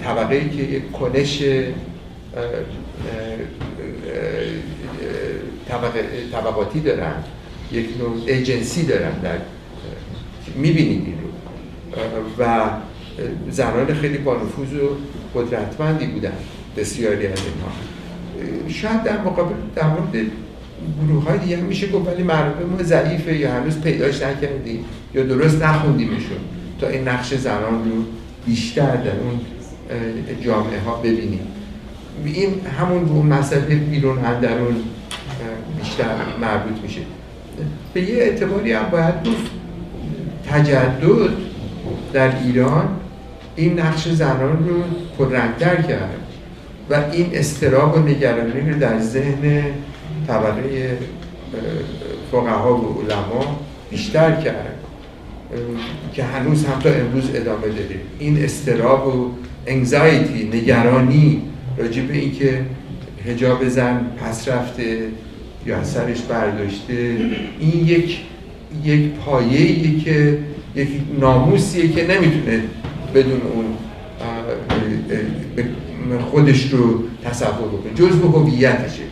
طبقه که یک کنش طبقاتی دارن. یک نوع ایجنسی دارن در می‌بینید این رو و زنان خیلی با نفوذ و قدرتمندی بودن بسیاری از اینها. شاید در مقابل در مورد گروه های دیگه میشه گفت ولی معروفه ما ضعیفه یا هنوز پیداش نکردیم یا درست نخوندیمشون تا این نقش زنان رو بیشتر در اون جامعه ها ببینیم. این همون مسئله بیرون اندرون بیشتر مربوط میشه. به یه اعتباری هم باید گفت تجدد در ایران این نقش زنان رو پررنگتر کرد و این استراب و نگرانی رو در ذهن طبقه فقها و علما بیشتر کرد. که هنوز هم تا امروز ادامه داره این استراب و انگزایتی نگرانی راجع به اینکه هجاب زن پس رفته یا سرش برداشته این یک یک پایه‌ایه که یک ناموسیه که نمی‌تونه بدون اون خودش رو تصور بکنه. جزء هویتشه.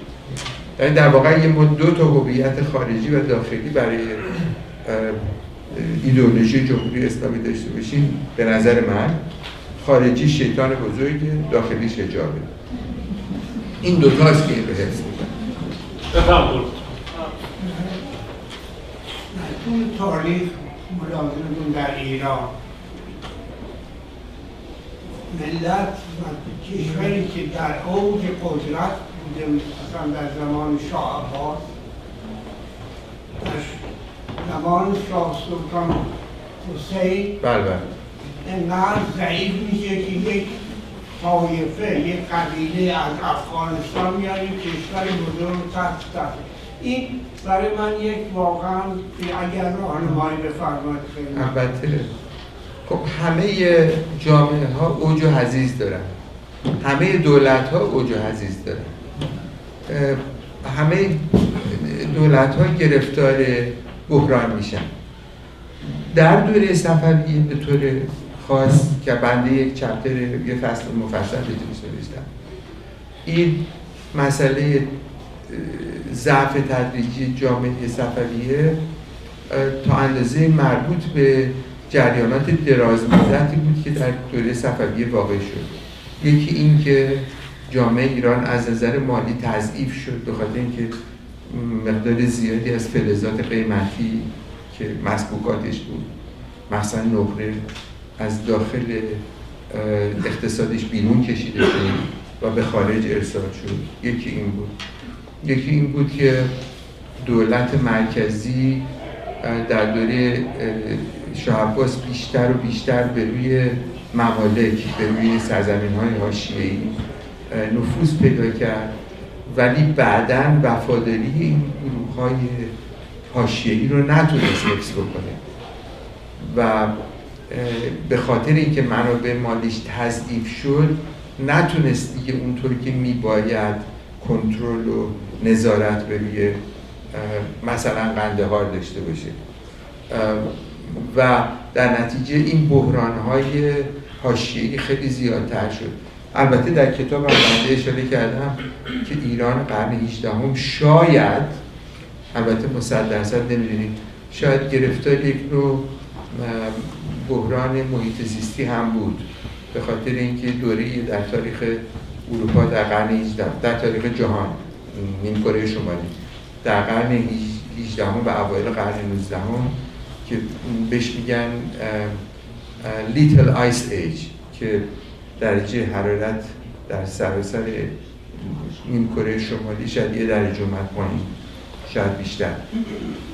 یعنی در واقع یه دو تا هویت خارجی و داخلی برای ایدئولوژی جمهوری اسلامی داشته باشیم به نظر من خارجی شیطان بزرگه داخلی شجابه این دو تاست که این رو حفظ می‌کنه. بفهم تاریخ ملازمون در ایران ملت و کشوری که در اوج قدرت بوده مثلا در زمان شاه عباس در زمان شاه سلطان حسین بله بله. انقدر ضعیف میشه که یک طایفه یک قبیله از افغانستان میاریم کشور بزرگ تحت این برای من یک واقعا اگر راهنمایی بفرمایید خیلی البته. خب همه جامعه ها اوج و حزیز دارن. همه دولت ها اوج و حزیز دارن. همه دولت ها گرفتار بحران میشن. در دوره صفویه به طور خاص که بنده یک چپتر یه فصل مفصل بهتون این مسئله ضعف تدریجی جامعه صفویه تا اندازه مربوط به جریانات دراز مدتی بود که در دوره صفویه واقع شد. یکی این که جامعه ایران از نظر مالی تضعیف شد به خاطر اینکه مقدار زیادی از فلزات قیمتی که مسبوکاتش بود مثلا نقره از داخل اقتصادش بیرون کشیده شد و به خارج ارسال شد. یکی این بود. یکی این بود که دولت مرکزی در دوره شاه بیشتر و بیشتر به روی ممالک به روی سرزمین های هاشیهی نفوذ پیدا کرد. ولی بعدا وفاداری این گروه های هاشیهی رو نتونست حفظ بکنه. و به خاطر اینکه منابع مالیش تضعیف شد نتونست دیگه اونطور که میباید کنترل و نظارت به روی مثلا قندهار داشته باشه. و در نتیجه این بحران های حاشیه‌ای خیلی زیادتر شد. البته در کتاب هم اشاره کردم که ایران قرن 18 هم شاید البته ما صد درصد نمی‌دونیم شاید گرفتار یک نوع بحران محیط زیستی هم بود. به خاطر اینکه دوره در تاریخ اروپا در قرن 18 در تاریخ جهان نیم کره شمالی در قرن 18 و اوایل قرن 19 که بهش میگن لیتل آیس ایج که درجه حرارت در سراسر نیم کره شمالی شاید یه درجه اومد پایین شاید بیشتر.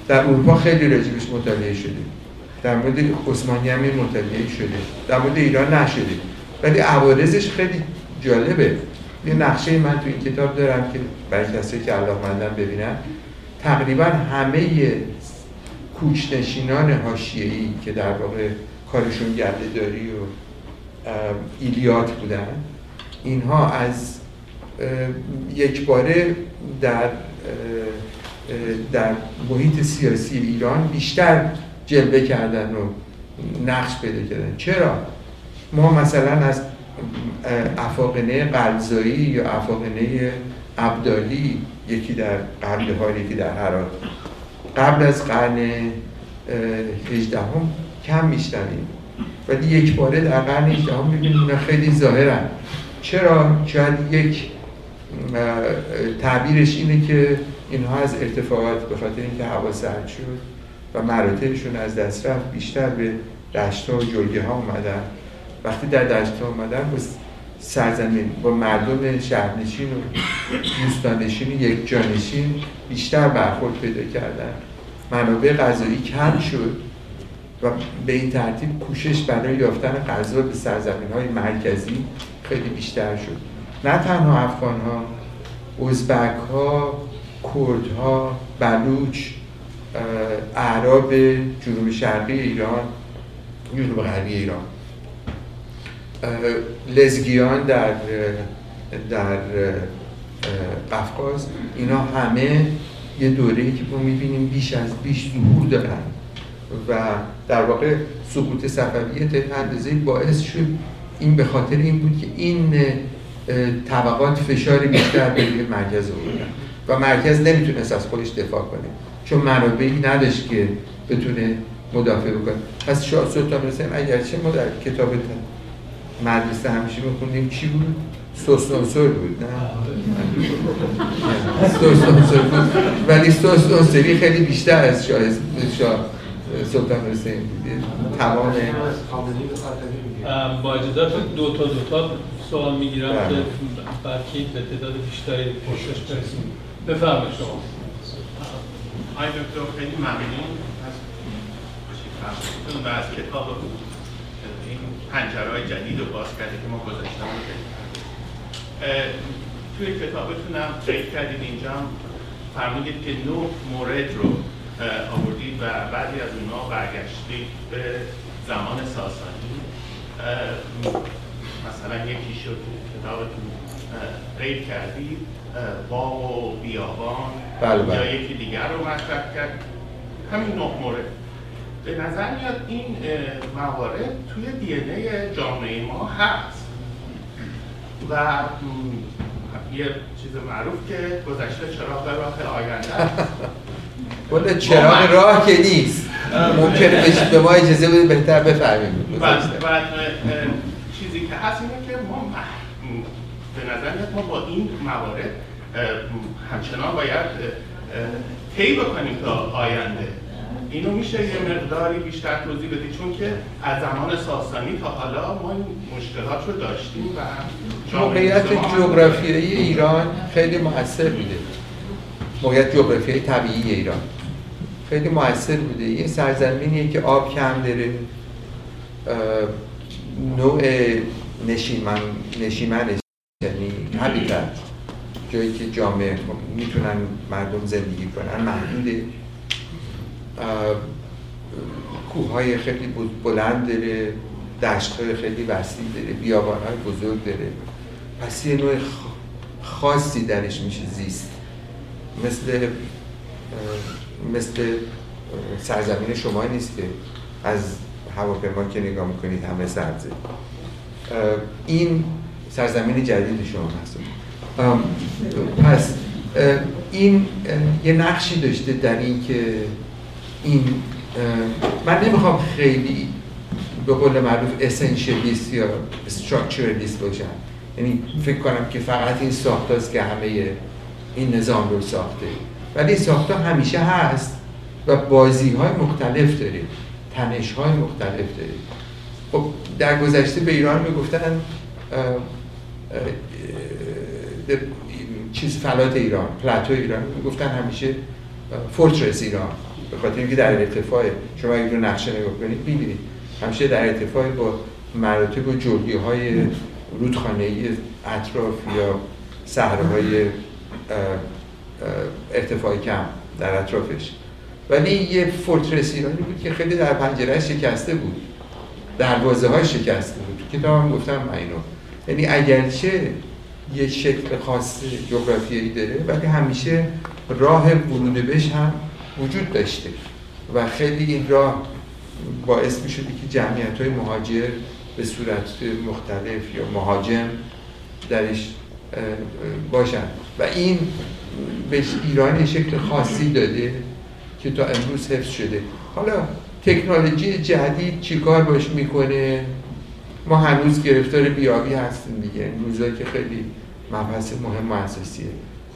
در اروپا خیلی راجبش مطالعه شده. در مورد عثمانی هم مطالعه شده. در مورد ایران نشده. ولی عوارضش خیلی جالبه. یه نقشه من تو این کتاب دارم که برای کسایی که علاقمندن ببینن تقریبا همه کوچنشینان حاشیه‌ای که در واقع کارشون گرده داری و ایلیات بودن اینها از یک باره در در محیط سیاسی ایران بیشتر جلوه کردن و نقش پیدا کردن چرا؟ ما مثلا از افاقنه قلزایی یا افاقنه عبدالی یکی در قبل یکی در هرات قبل از قرن هجدهم کم میشنویم ولی یک باره در قرن هجدهم می‌بینیم اینا خیلی ظاهرن چرا؟ شاید یک تعبیرش اینه که اینها از ارتفاعات به خاطر اینکه هوا سرد شد و مراتعشون از دست رفت بیشتر به دشت و جلگه ها اومدن. وقتی در دشت ها اومدن با سرزمین با مردم شهرنشین و دوستانشین و یک جانشین بیشتر برخورد پیدا کردن. منابع غذایی کم شد و به این ترتیب کوشش برای یافتن غذا به سرزمین های مرکزی خیلی بیشتر شد. نه تنها افغان ها ازبک ها کرد ها بلوچ اعراب جنوب شرقی ایران جنوب غربی ایران. لزگیان در در قفقاز اینا همه یه دوره‌ای که ما می‌بینیم بیش از بیش ظهور دارن و در واقع سقوط صفویه تا اندازه باعث شد این به خاطر این بود که این طبقات فشار بیشتر به مرکز آوردن و مرکز نمی‌تونست از خودش دفاع کنه. چون منابعی نداشت که بتونه مدافع بکنه. پس شاه سلطان حسین اگرچه ما در کتاب مدرسه همیشه میخوندیم چی بود؟ سوسنسور بود نه؟ [laughs] سوسنسور بود. ولی سوسنسوری خیلی بیشتر از شاه, شاه سلطان حسین بود. تمام با اجازت دو تا دو تا سوال می‌گیرم که برکی به تعداد بیشتری پرسش برسیم. بفرمایید شما. آی دکتر خیلی ممنون. از و از کتاب این پنجره های جدید رو باز کرده که ما گذاشتم توی کتابتونم فکر کردید اینجا. فرمودید که نه مورد رو آوردید و بعضی از اونها برگشتید به زمان ساسانی. مثلا یکی شد کتابتون قید کردید. باغ و بیابان بله بله. یا یکی دیگر رو مطرح کرد. همین نه مورد. به نظر میاد این موارد توی دی جامعه ما هست. و یه چیز معروف که گذشته چراغ راه آینده ولی چراغ راه که نیست. ممکنه به ما اجازه بده بهتر بفهمیم. بعد چیزی که هست اینه که ما به نظر ما با این موارد همچنان باید طی بکنیم تا آینده. اینو میشه یه مقداری بیشتر توضیح بدید چون که از زمان ساسانی تا حالا ما این مشکلات رو داشتیم و موقعیت جغرافیایی ایران خیلی موثر بوده. موقعیت جغرافیایی طبیعی ایران خیلی موثر بوده. یه سرزمینیه که آب کم داره. نوع نشیمن نشیمنش. یعنی هبیتت جایی که جامعه می‌تونن مردم زندگی کنن محدوده کوههای خیلی بلند داره دشتهای خیلی وسیع داره بیابانهای بزرگ داره. پس یه نوع خاصی درش میشه زیست. مثل مثل سرزمین شما نیست که از هواپیما که نگاه می‌کنید همه سبزه. این سرزمین جدید شما هست. پس این یه نقشی داشته در این که این من نمی‌خوام خیلی به قول معروف اسنشیالیست یا استراکچرالیست باشم. یعنی فکر کنم که فقط این ساخت که همه این نظام رو ساخته. ولی ساخت همیشه هست و بازی های مختلف داره تنش های مختلف داره خب در گذشته به ایران می‌گفتن چیز فلات ایران پلاتو ایران. می‌گفتن همیشه فورترس ایران به خاطر اینکه در ارتفاع شما اگه رو نقشه نگاه کنید می‌بینید. همیشه در ارتفاع با مراتب و جلگی های رودخانه اطراف یا صحراهای ارتفاع کم در اطرافش. ولی یه فورترس ایرانی بود که خیلی در پنجره شکسته بود. دروازه های شکسته بود. کتاب هم گفتم اینو. یعنی اگرچه یه شکل خاص جغرافیایی داره ولی همیشه راه ورود بهش هم وجود داشته. و خیلی این راه باعث می شده که جمعیت های مهاجر به صورت مختلف یا مهاجم درش باشن. و این به ایران شکل خاصی داده که تا امروز حفظ شده. حالا تکنولوژی جدید چیکار باش می‌کنه؟ ما هنوز گرفتار بیابی هستیم دیگه. این که خیلی مبحث مهم و اساسیه.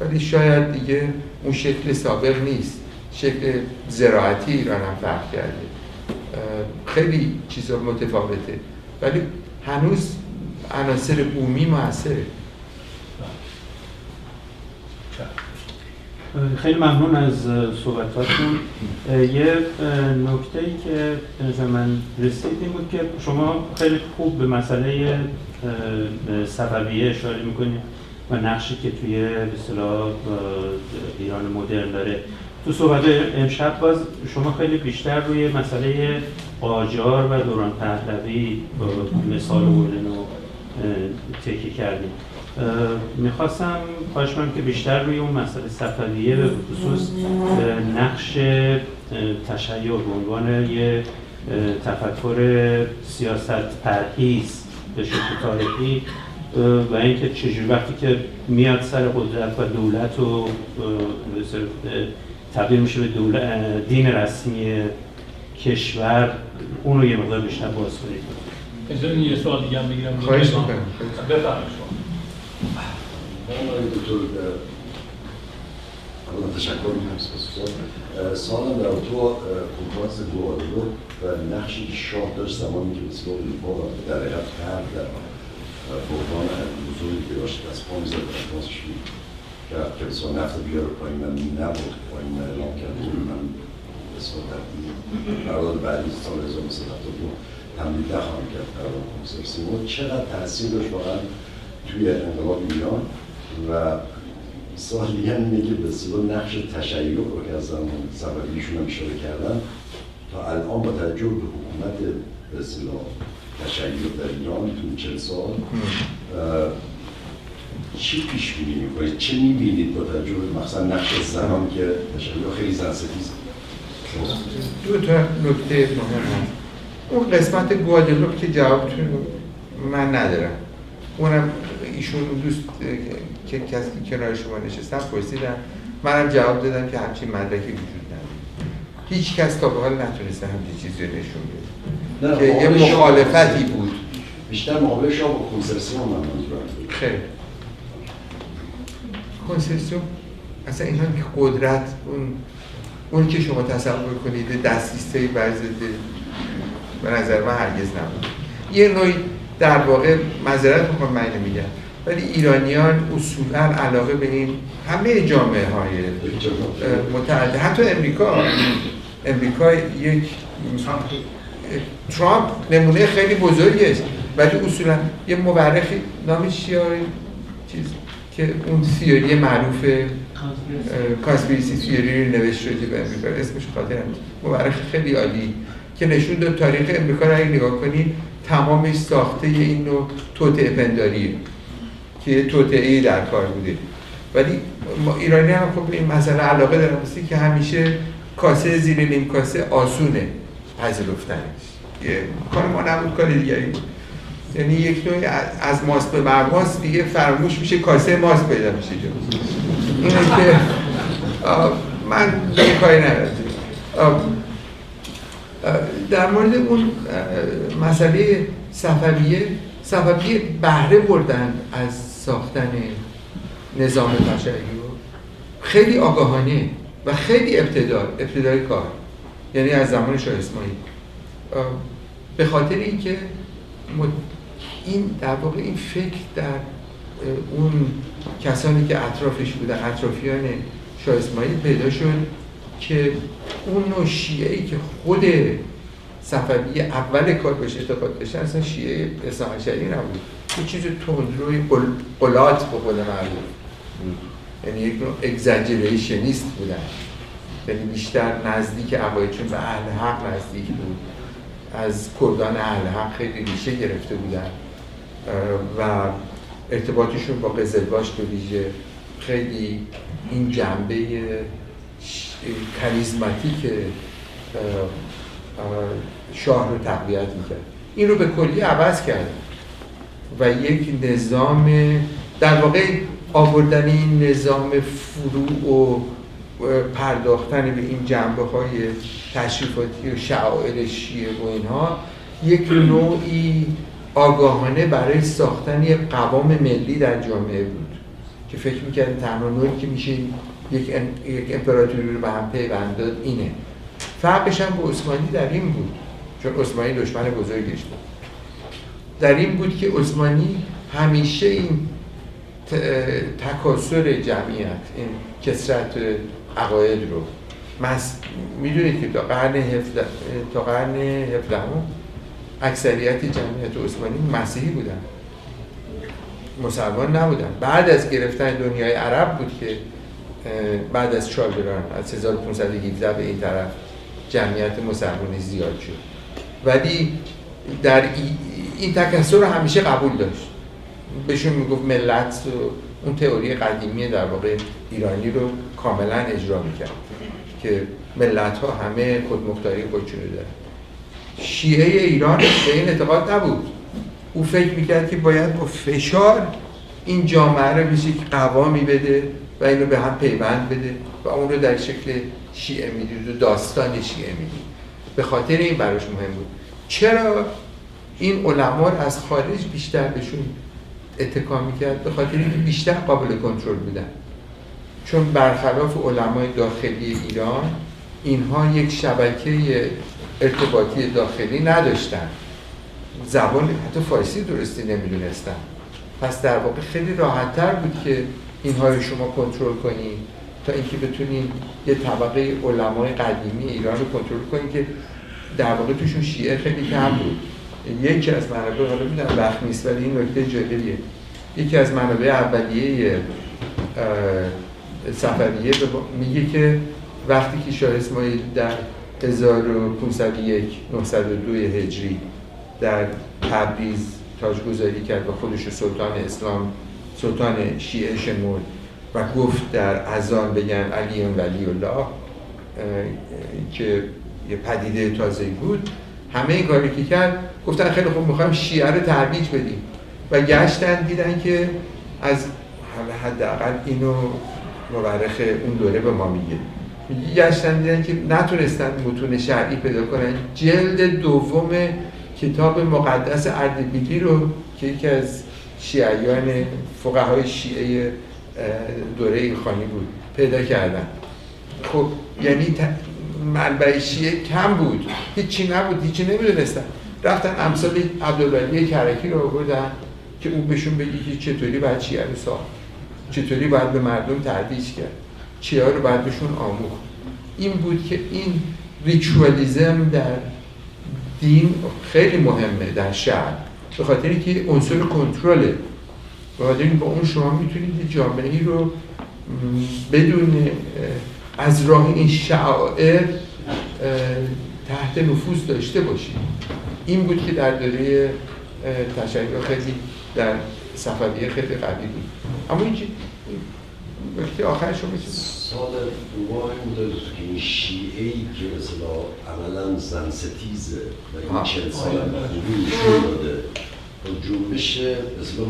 ولی شاید دیگه اون شکل سابق نیست. شکل زراعتی ایران هم فرق کرده. خیلی چیزا متفاوته. ولی هنوز عناصر بومی موثره. خیلی ممنون از صحبتاتون. یه نکته ای که به من رسید این بود که شما خیلی خوب به مسئله سببیه اشاره می‌کنید و نقشی که توی به ایران مدرن داره. تو صحبت امشب باز شما خیلی بیشتر روی مسئله قاجار و دوران پهلوی مثال بردن و تکیه کردیم می‌خواستم خواهش که بیشتر روی اون مسئله صفویه به خصوص نقش تشیع به عنوان یه تفکر سیاست پرهیز به شکل تاریخی. و اینکه چجوری وقتی که میاد سر قدرت و دولت و تبدیل میشه به دین رسمی کشور اون رو یه مقدار بیشتر باز کنید. اجازه یه سوال دیگه هم بگیرم. خواهش می‌کنم. بفرمایید شما دکتر اولا تشکر می‌کنم سالم در تو کنفرانس گوادلو و نقشی که شاه داشت زمانی که بسیار اروپا و در حقیقت غرب در بحران بزرگی که داشت از پا می‌زد در کنفرانسش که بسیار نفت بیاره پایین من نبود پایین من اعلام کرد من بسیار تبدیل قرارداد بعدی سال 1972 تمدید نخواهم کرد قرارداد کنسرسیمو چقدر تاثیر داشت واقعا توی انقلاب ایران و دیگه اینه که به نقش تشیع رو که از زمان سببیشون هم اشاره کردن تا الان با توجه به حکومت به اصطلاح تشیع در ایران تو چه سال چی پیش بینی می‌کنید؟ چه می‌بینید با توجه به مثلا نقش زنان که تشیع خیلی زن ستیز دو تا نکته مهم. اون قسمت گوادلوپ که جوابتون من ندارم. اونم ایشون دوست که کسی کنار شما نشستن پرسیدن. منم جواب دادم که همچین مدرکی وجود نداره. هیچ کس تا به حال نتونسته همچین چیزی رو نشون بده. که یه مخالفتی بود. بیشتر مقابل شما با کنسرسیون من منظورم خیلی. کنسرسیون اصلا اینا که قدرت اون اون که شما تصور کنید دستیسته برزده به نظر من هرگز نبود. یه نوعی در واقع مذارت می‌خوام من نمیگم ولی ایرانیان اصولا علاقه به این همه جامعه های متعدد حتی امریکا. امریکا یک ترامپ نمونه خیلی بزرگی است ولی اصولا یه مورخی نامش چیز که اون سیوری معروف کانسپیرسی سیوری رو نوشت شده به امریکا اسمش خاطرم مورخ خیلی عالی که نشون داد تاریخ امریکا رو اگه نگاه کنید تمامش ساخته این نوع توطعه پنداریه که توطعه در کار بوده. ولی ایرانی هم خب این مسئله علاقه دارن که همیشه کاسه زیر نیم کاسه آسونه پذیرفتنش. کار ما نبود کار دیگری یعنی یک نوعی از ماست به مرماس دیگه فرموش میشه کاسه ماست پیدا میشه جو اینه که من دیگه کاری ندارم در مورد اون مسئله صفویه صفویه بهره بردن از ساختن نظام تشیع خیلی آگاهانه و خیلی ابتدار ابتدای کار. یعنی از زمان شاه اسماعیل. به خاطر اینکه این در واقع این فکر در اون کسانی که اطرافش بودن اطرافیان شاه اسماعیل پیدا شد که اون نوع شیعه ای که خود صفوی اول کار بهش اعتقاد داشتن اصلا شیعه اصلاح نبود. یه چیز تندروی قلات به قول معروف. یعنی یک نوع اگزاجریشنیست بودن. یعنی بیشتر نزدیک عقایدشون به اهل حق نزدیک بود. از کردان اهل حق خیلی ریشه گرفته بودن. و ارتباطشون با قزلباش به ویژه خیلی این جنبه کریزماتیک شاه رو تقویت می‌کرد. این رو به کلی عوض کرد و یک نظام در واقع آوردن این نظام فروع و پرداختن به این جنبه های تشریفاتی و شعائر شیعه و اینها یک نوعی آگاهانه برای ساختن یک قوام ملی در جامعه بود که فکر می‌کردن تنها نوعی که میشه یک, امپراتوری رو به هم پیوند داد اینه. فرقش هم به عثمانی در این بود چون عثمانی دشمن بزرگش بود. در این بود که عثمانی همیشه این تکاسر جمعیت این کسرت عقاید رو مس... می‌دونید که تا قرن هفده تا قرن اکثریت جمعیت عثمانی مسیحی بودن. مسلمان نبودن. بعد از گرفتن دنیای عرب بود که بعد از چالدران از 1517 به این طرف جمعیت مسلمانی زیاد شد. ولی در این تکسر رو همیشه قبول داشت. بهشون می‌گفت ملت اون تئوری قدیمی در واقع ایرانی رو کاملا اجرا می‌کرد که ملت ها همه خودمختاری خودشون رو دارن. شیعه ایران به این اعتقاد نبود. او فکر می‌کرد که باید با فشار این جامعه رو به یک قوامی بده و اینو به هم پیوند بده و اون رو در شکل شیعه می‌دید و داستان شیعه می‌دید. به خاطر این براش مهم بود. چرا این علما از خارج بیشتر بهشون اتکا می‌کرد به خاطر اینکه بیشتر قابل کنترل بودن. چون برخلاف علمای داخلی ایران اینها یک شبکه ارتباطی داخلی نداشتن. زبان حتی فارسی درستی نمی‌دونستن. پس در واقع خیلی راحتتر بود که اینها رو شما کنترل کنید تا اینکه بتونین یه طبقه علمای قدیمی ایران رو کنترل کنید که در واقع توشون شیعه خیلی کم بود. یکی از منابع حالا می‌دونم وقت نیست ولی این نکته جالبیه یکی از منابع اولیه صفویه میگه که وقتی که شاه اسماعیل در 1501 902 هجری در تبریز تاجگذاری کرد و خودش سلطان اسلام سلطان شیعه شمرد و گفت در ازان بگن علی ولی الله که یه پدیده تازه بود. همه این کاری که کرد گفتن خیلی خوب می‌خوایم شیعه رو ترویج بدیم. و گشتن دیدن که از حداقل اینو مورخ اون دوره به ما میگه. گشتن دیدن که نتونستن متون شرعی پیدا کنن. جلد دوم کتاب مقدس اردبیلی رو که یکی از شیعیان فقهای شیعه دوره ایلخانی بود پیدا کردن. خب یعنی منبع شیعه کم بود. هیچی نبود هیچی نمی‌دونستن. رفتن امثال عبدالولی کرکی رو آوردن که اون بهشون بگی که چطوری باید شیعه رو ساخت. چطوری باید به مردم تردیش کرد. چیه رو باید بهشون آموخت. این بود که این ریچوالیزم در دین خیلی مهمه در شهر. به خاطر که عنصر کنترله. به خاطر با اون شما می‌تونید جامعه ای رو بدون از راه این شعائر تحت نفوذ داشته باشید. این بود که در دوره تشیع خیلی در صفویه خیلی قوی بود. اما این وقتی آخر شما سال دوم بوده که این شیعه ای که مثلا عملا زن ستیزه و این چند سال خوبی نشون داده و جنبش مثلا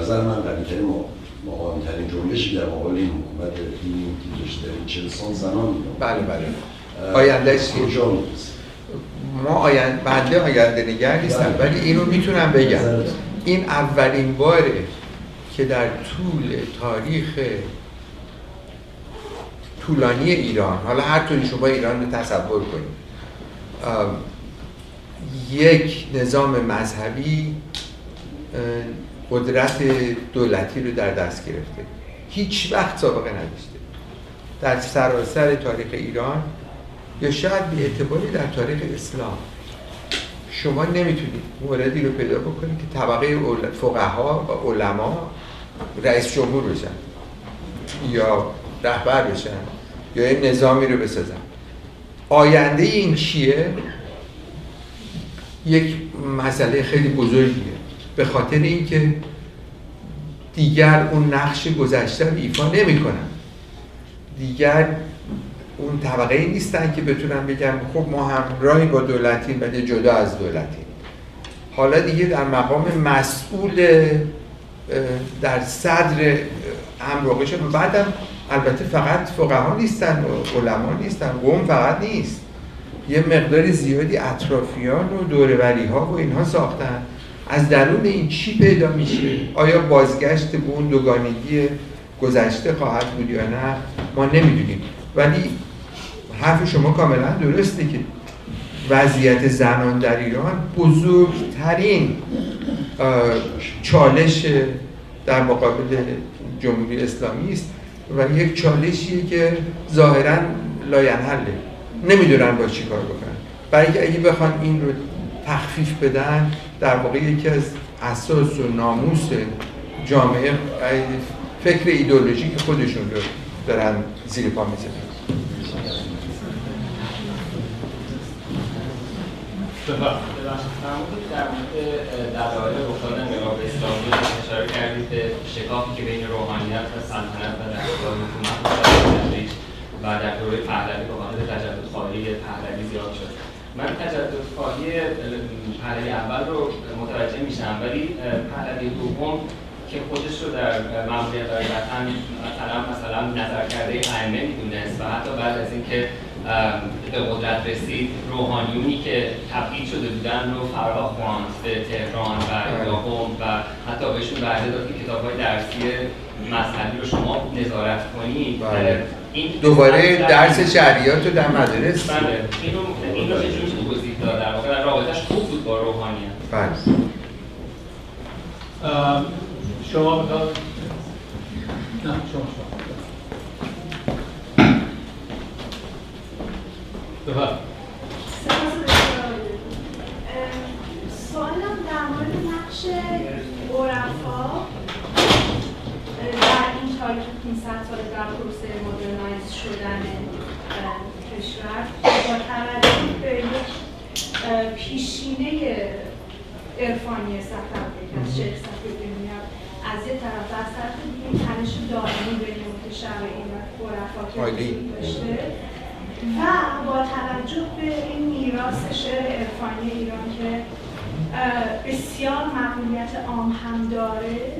نظر من قوی ما مقامترین جنبشی در مقابل این حکومت دینی که داشته. این چند سال زنان بله بله. آینده کجا ما آینده بنده آینده نگر نیستم ولی اینو می‌تونم بگم. این اولین باره که در طول تاریخ طولانی ایران حالا هر طوری شما ایران رو تصور کنید یک نظام مذهبی قدرت دولتی رو در دست گرفته. هیچ وقت سابقه نداشته. در سراسر تاریخ ایران یا شاید به اعتباری در تاریخ اسلام. شما نمی‌تونید موردی رو پیدا بکنید که طبقه فقها و علما رئیس جمهور بشن. یا رهبر بشن. یا این نظامی رو بسازن. آینده این چیه؟ یک مسئله خیلی بزرگیه. به خاطر اینکه دیگر اون نقش گذشته رو ایفا نمی‌کنن. دیگر اون طبقه ای نیستن که بتونن بگم خب ما همراهی با دولتیم ولی جدا از دولتیم. حالا دیگه در مقام مسئول در صدر و بعدم البته فقط فقها نیستن و علما نیستن قوم فقط نیست. یه مقدار زیادی اطرافیان و دوروری ها و اینها ساختن. از درون این چی پیدا میشه؟ آیا بازگشت به اون دوگانگی گذشته خواهد بود یا نه؟ ما نمی‌دونیم. ولی حرف شما کاملا درسته که وضعیت زنان در ایران بزرگترین چالش در مقابل جمهوری اسلامی است و یک چالشیه که ظاهرا لاینحله. نمی‌دونن با چی کار بکنن. برای اینکه اگه بخوان این رو تخفیف بدن در واقع یکی از اساس و ناموس جامعه فکر ایدولوژیک خودشون رو دارن زیر پا می‌زنن. فرمودید در مورد دلایل رخداد انقلاب اسلامی اشاره کردید به شکافی که بین روحانیت و سلطنت و در حکومت و در دوره پهلوی به خاطر تجدد خواهی پهلوی زیاد شد. من تجدد خواهی پهلوی اول رو متوجه میشم ولی پهلوی دوم که خودش رو در مأموریت قاعدتا مثلا مثلا نظر کرده ائمه می‌دونست و حتی بعد از اینکه به قدرت رسید. روحانیونی که تبعید شده بودن رو فرا خواند به تهران و یاقوم و حتی بهشون وعده داد که کتاب های درسی مذهبی رو شما نظارت کنید. بله. این دوباره درس شریعت رو در مدرس بله. این رو این رو به توضیح داد؟ در واقع رابطش خوب بود با روحانیت بله. شما نه شما شما سوالم در مورد نقش عرفا. در این تاریخ 500 سال در پروسه مدرنایز شدن کشور با توجه به یک پیشینه عرفانی صفحه از شیخ صفحه میاد از یه طرف از طرف دیگه تنش دائمی بین متشبعین و عرفا که داشته. و با توجه به این میراث شعر عرفانی ایران که بسیار مقبولیت عام هم داره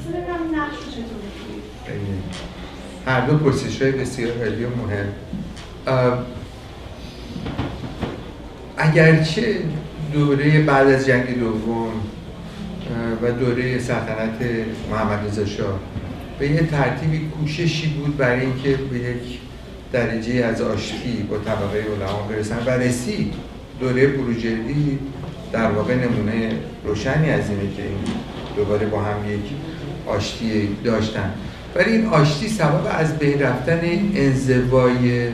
اصلا ببینم نقش چطور هر دو پرسش های بسیار عالی و مهم. اگرچه دوره بعد از جنگ دوم و دوره سلطنت محمد رضا شاه به یه ترتیبی کوششی بود برای اینکه به یک درجه از آشتی با طبقه علما برسن و رسید دوره بروجردی در واقع نمونه روشنی از اینه که این دوباره با هم یک آشتی داشتن. ولی این آشتی سبب از بین رفتن انزوای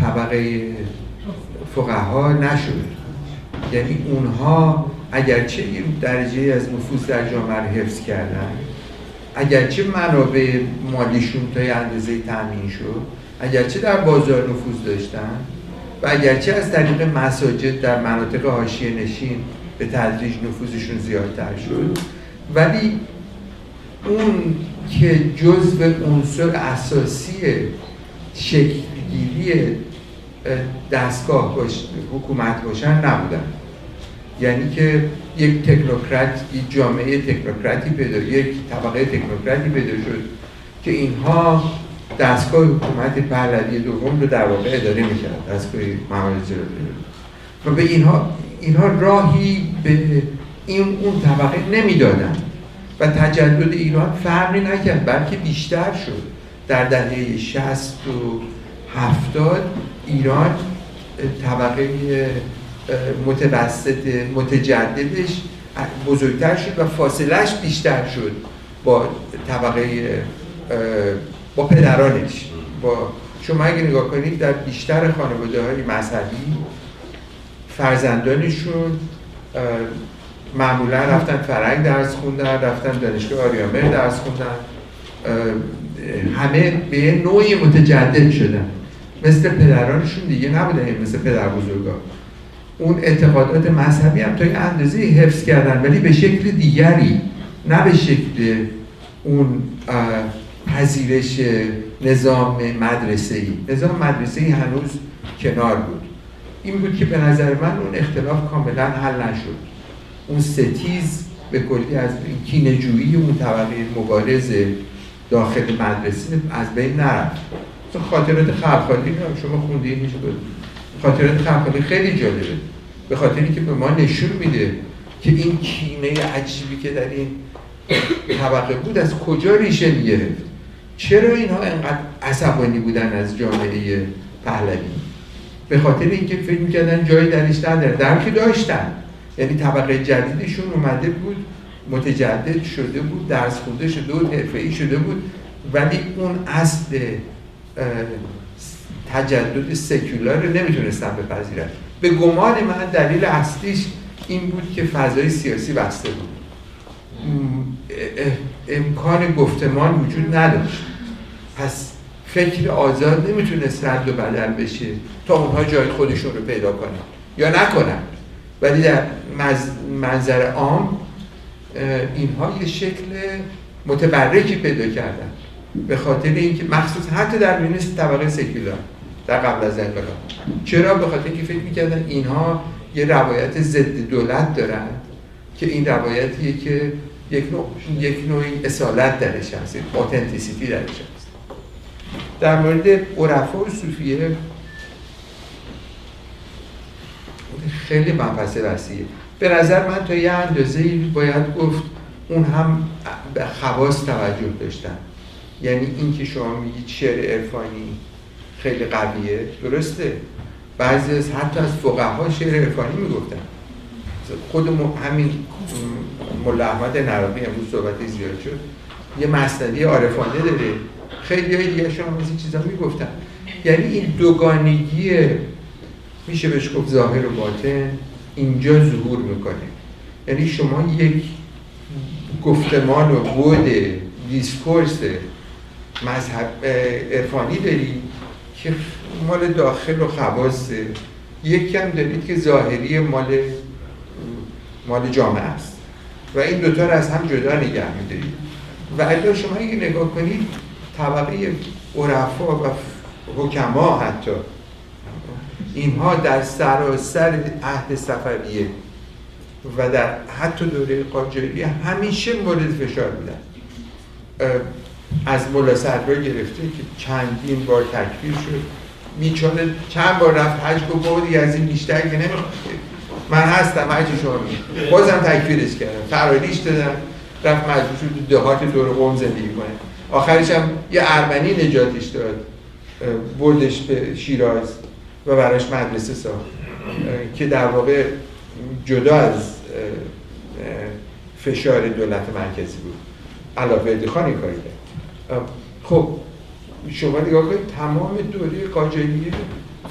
طبقه فقها نشد. یعنی اونها اگرچه این درجه از نفوذ در جامعه رو حفظ کردن اگرچه منابع مالیشون تا اندازه تامین شد اگرچه در بازار نفوذ داشتن و اگرچه از طریق مساجد در مناطق حاشیه نشین به تدریج نفوذشون زیادتر شد. ولی اون که جزء عنصر اساسی شکلگیری دستگاه باش، حکومت باشن نبودن. یعنی که یک تکنوکرات یک جامعه تکنوکراتی پیدا یک طبقه تکنوکراتی پیدا شد که اینها دستگاه حکومت پهلوی دوم رو در واقع اداره می‌کرد دستگاه محمد و به اینها اینها راهی به این اون طبقه نمی‌دادن و تجدد ایران فرقی نکرد بلکه بیشتر شد. در دهه 60 و 70 ایران طبقه متوسط متجددش بزرگتر شد و فاصلش بیشتر شد با طبقه با پدرانش. با شما اگه نگاه کنید در بیشتر خانواده های مذهبی فرزندانشون معمولا رفتن فرنگ درس خوندن رفتن دانشگاه آریامر درس خوندن. همه به نوعی متجدد شدن. مثل پدرانشون دیگه نبودن مثل پدر بزرگا اون اعتقادات مذهبی هم تا یه اندازه حفظ کردن ولی به شکل دیگری نه به شکل اون پذیرش نظام مدرسه ای نظام مدرسه ای هنوز کنار بود. این بود که به نظر من اون اختلاف کاملا حل نشد. اون ستیز به کلی از کینجویی اون طبقه مبارز داخل مدرسه از بین نرفت. خاطرات خلقالی رو شما خوندین میشه بود خاطرات خلقالی خیلی جالبه. به خاطر اینکه به ما نشون میده که این کینه عجیبی که در این طبقه بود از کجا ریشه می‌گرفت. چرا اینها انقدر عصبانی بودن از جامعه پهلوی؟ به خاطر اینکه فکر می‌کردن جایی درش در که داشتن. یعنی طبقه جدیدشون اومده بود متجدد شده بود درس خونده شده بود حرفه‌ای شده بود ولی اون اصل تجدد سکولار رو نمی‌تونستن بپذیرن. به گمان من دلیل اصلیش این بود که فضای سیاسی بسته بود. امکان گفتمان وجود نداشت. پس فکر آزاد نمی‌تونست رد و بدل بشه تا اونها جای خودشون رو پیدا کنن. یا نکنن. ولی در منظر عام اینها یه شکل متبرکی پیدا کردن. به خاطر اینکه مخصوص حتی در بین طبقه سکولار در قبل از انقلاب. چرا؟ به خاطر اینکه فکر می‌کردن اینها یه روایت ضد دولت دارن که این روایتیه که یک نوع یک نوعی اصالت درش هست اوتنتیسیتی درش هست در مورد عرفا و صوفیه خیلی منفصل وسیعه به نظر من تا یه اندازه باید گفت اون هم به خواص توجه داشتن. یعنی اینکه شما میگید شعر عرفانی خیلی قویه درسته. بعضی از حتی از فقها شعر عرفانی می‌گفتن. خود همین ملا احمد نراقی امروز صحبت زیاد شد. یه مصنوی عارفانه داره. خیلی های دیگه شما از این چیزا می‌گفتن. یعنی این دوگانگی میشه بهش گفت ظاهر و باطن. اینجا ظهور می‌کنه. یعنی شما یک گفتمان و بود دیسکورس مذهب عرفانی داری که مال داخل و خواصه یکی هم دارید که ظاهری مال مال جامعه است. و این دوتا رو از هم جدا نگه میدارید. و اگر شما اگه نگاه کنید طبقه عرفا و حکما حتی اینها در سراسر عهد صفویه و در حتی دوره قاجاری همیشه مورد فشار بودن. از ملا صدرا گرفته که چندین بار تکفیر شد. بیچاره چند بار رفت حج گفت بابا از این بیشتر که نمی‌خواد من هستم حج شما می بازم تکفیرش کردم فراریش دادم رفت مجبور شد دهات دور قوم زندگی کنه. آخرش هم یه ارمنی نجاتش داد بردش به شیراز و براش مدرسه ساخت. که در واقع جدا از فشار دولت مرکزی بود. علاوه خان این کاری خب شما نگاه کنید تمام دوره قاجاریه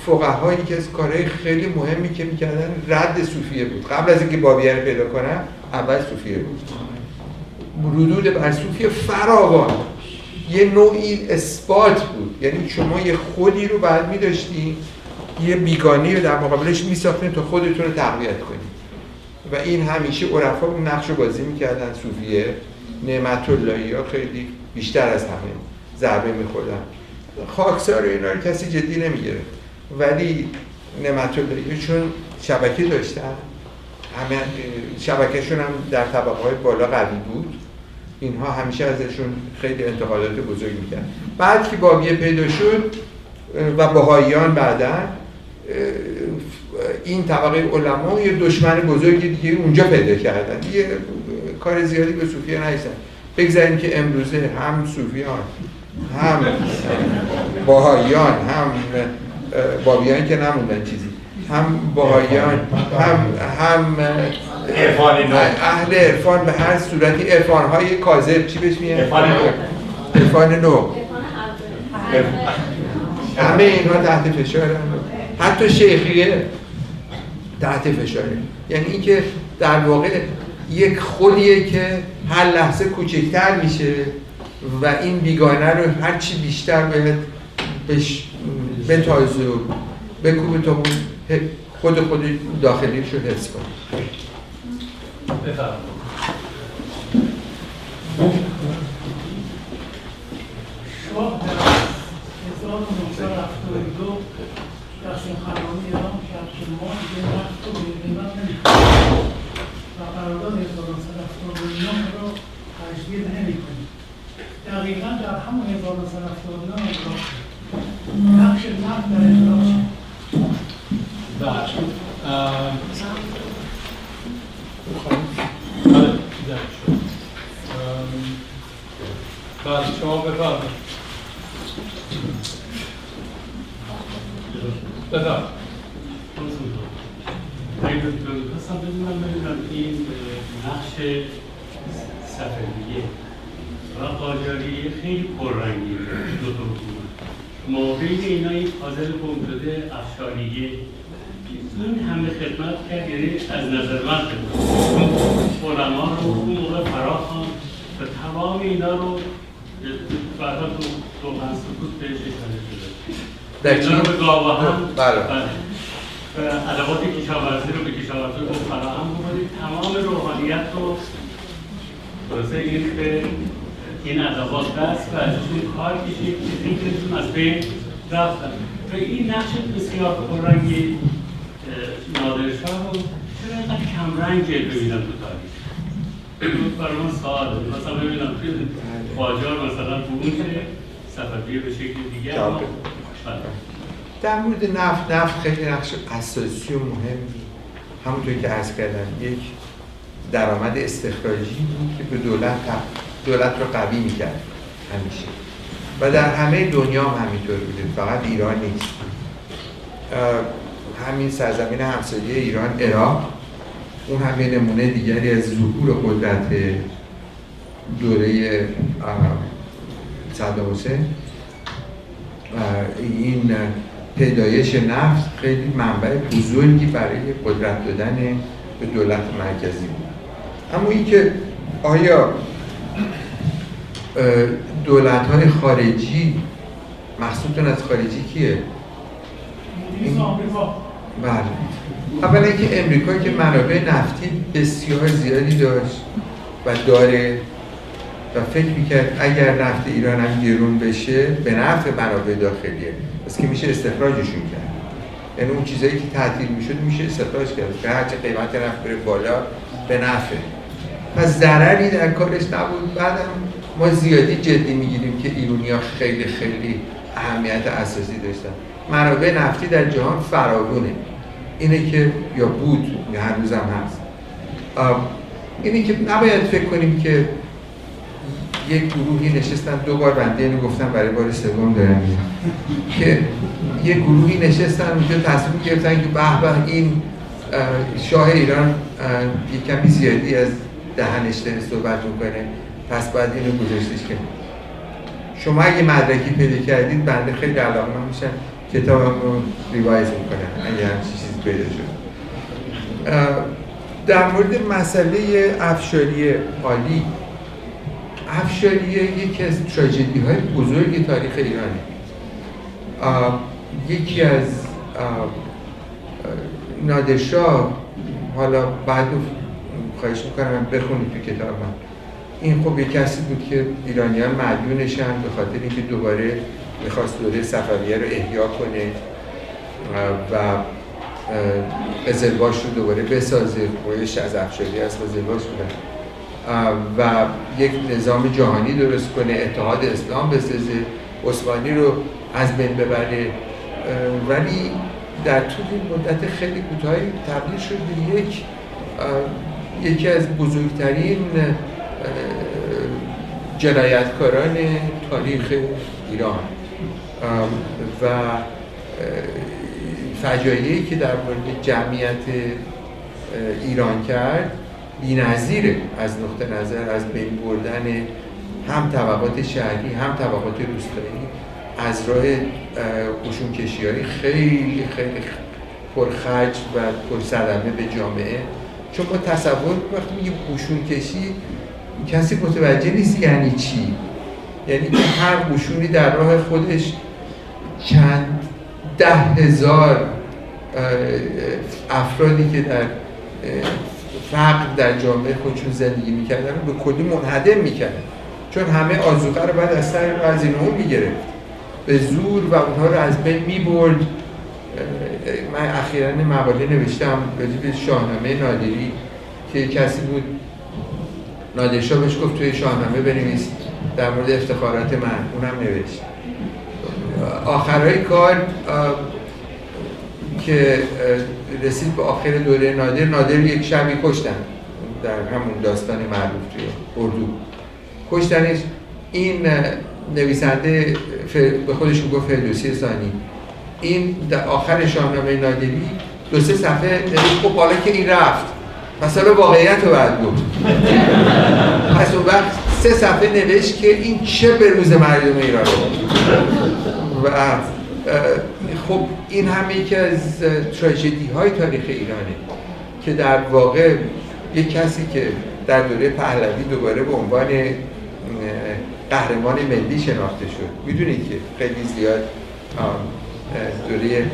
فقهایی که از کارهای خیلی مهمی که می‌کردن رد صوفیه بود. قبل از اینکه بابیه رو پیدا کنم اول صوفیه بود. ردود بر صوفیه فراوان. یه نوعی اثبات بود. یعنی شما یه خودی رو بعد میداشتین یه بیگانی رو در مقابلش میساختین تا خودتون رو تقویت کنید و این همیشه عرفا اون نقش بازی می‌کردن صوفیه. نعمت اللهی ها خیلی بیشتر از همه ضربه میخوردن. خاکسار اینا رو کسی جدی نمی‌گیره ولی نعمت چون شبکه داشتن. همه شبکهشون هم در طبقه های بالا قوی بود. اینها همیشه ازشون خیلی انتقادات بزرگ می‌کرد بعد که بابیه پیدا شد و بهاییان بعدا این طبقه علما یه دشمن بزرگی دیگه اونجا پیدا کردن. یه کار زیادی به صوفیه نیستن بگذاریم که امروزه هم صوفیان هم باهایان هم بابیان که نموندن چیزی. هم باهایان هم هم اهل عرفان به هر صورتی. عرفان های کاذب. چی بهش میگن؟ عرفان نو. عرفان نو. همه اینها تحت فشار حتی شیخیه تحت فشاره یعنی اینکه در واقع یک خودیه که هر لحظه کوچکتر میشه و این بیگانه رو هرچی بیشتر باید بش بتازه و بکوبه تا خود خود داخلیش رو حفظ بفرمایید. شاه در 1972 در سخنرانی اعلام کرد که ما دیگه نفت رو به قیمت نمی‌خریم و قرارداد 1979 رو تجدید نمی‌کنیم. دقیقا در همون 1979 اجرا شد نقش نفت در شد بله بله بله شما بفرمایید بفرمایید خواستم بدونم ببینم این نقش سفریه و قاجاری خیلی پررنگی دو تا ما بین اینا این فاضل گمشده افشاریه این همه خدمت کرد یعنی از نظر من خدمت علما رو اون موقع فرا خواند و تمام اینا رو بعدا تو روغن سکوت بهش اشاره شده در؟ اینا رو به گاوهن بله. و ادوات کشاورزی رو به کشاورزی رو فراهم بکنید تمام روحانیت رو واسه این به این ادوات دست و ازشون کار کشید که فکرشون از بین رفتن. و این نقش بسیار پررنگی نادرشاه رو چرا اینقدر کمرنگ ببینم تو تاریخ؟ برای من سواله مثلا ببینم توی قاجار مثلا بروز صفویه به شکل دیگه. اما بله. در مورد نفت نفت خیلی نقش اساسی و مهمی. همونطور که عرض کردم یک درآمد استخراجی بود که به دولت دولت رو قوی می‌کرد همیشه. و در همه دنیا هم همینطور بوده. فقط ایران نیست. همین سرزمین همسایه ایران عراق اون هم یه نمونه دیگری از ظهور قدرت دوره صدام حسین. این پیدایش نفت خیلی منبع بزرگی برای قدرت دادن به دولت مرکزی بود. اما اینکه آیا دولت های خارجی محصولتون از خارجی کیه؟ این آمریکا. بله. اولا که امریکا که منابع نفتی بسیار زیادی داشت و داره و فکر می‌کرد اگر نفت ایران هم گرون بشه به نفع منابع داخلیه. پس که میشه استخراجشون کرد. یعنی اون چیزایی که تعطیل می‌شد میشه استخراج کرد. که هرچه قیمت نفت بره بالا به نفع. پس ضرری در کارش نبود. بعدم ما زیادی جدی می‌گیریم که ایرونیا خیلی خیلی اهمیت اساسی داشتن. منابع نفتی در جهان فراوونه اینه که یا بود یا هنوز هم هست اینه که نباید فکر کنیم که یک گروهی نشستن دو بار بنده اینو گفتم برای بار سوم دارم که یک گروهی نشستن اونجا تصمیم گرفتن که به به این شاه ایران یک کمی زیادی از دهنش داره صحبت می‌کنه. پس باید اینو گذاشتش که شما اگه مدرکی پیدا کردید بنده خیلی علاقه من میشم کتاب رو ریوایز می‌کنم اگه همچی چیزی پیدا شد. در مورد مسئله افشاری عالی افشاریه یکی از تراژدی های بزرگ تاریخ ایرانه. یکی از نادرشاه حالا بعد خواهش می‌کنم بخونید تو کتاب من این خب یک کسی بود که ایرانیان مدیونشن به خاطر اینکه دوباره می‌خواست دوره صفویه رو احیا کنه و ازلواش رو دوباره بسازه خویش از افشاری از ازلواش بودن و یک نظام جهانی درست کنه اتحاد اسلام بسازه عثمانی رو از بین ببره. ولی در طول مدت خیلی کوتاهی تبدیل شد به یک یکی از بزرگترین جنایتکاران تاریخ ایران. و فجایعی که در مورد جمعیت ایران کرد بی‌نظیره از نقطه نظر از بین بردن هم طبقات شهری هم طبقات روستایی از راه قشون کشی خیلی خیلی پرخرج و پرصدمه به جامعه. چون ما تصور وقتی میگیم قشون کشی کسی متوجه نیست یعنی چی. یعنی هر قشونی در راه خودش چند ده هزار افرادی که در فقر در جامعه خودشون زندگی می‌کردن به کلی منهدم می‌کردن. چون همه آزوقه رو بعد از سر از این می‌گرفت. به زور و اونها رو از بین می‌برد. من اخیرا مقاله نوشتم راجع به شاهنامه نادری که کسی بود نادرشاه بهش گفت توی شاهنامه بنویس. در مورد افتخارات من. اونم نوشت. آخرهای کار که رسید به آخر دوره نادر. نادر یک شبی کشتن. در همون داستان معروف توی اردو. کشتنش این نویسنده به خودش گفت فردوسی ثانی. این در آخر شاهنامه نادری دو سه صفحه خب حالا که این رفت. پس حالا واقعیت رو باید گفت. پس اون وقت سه صفحه نوشت که این چه به روز مردم ایران و خب این همه یکی از تراژدی های تاریخ ایرانه که در واقع یک کسی که در دوره پهلوی دوباره به عنوان قهرمان ملی شناخته شد. می‌دونید که خیلی زیاد دوره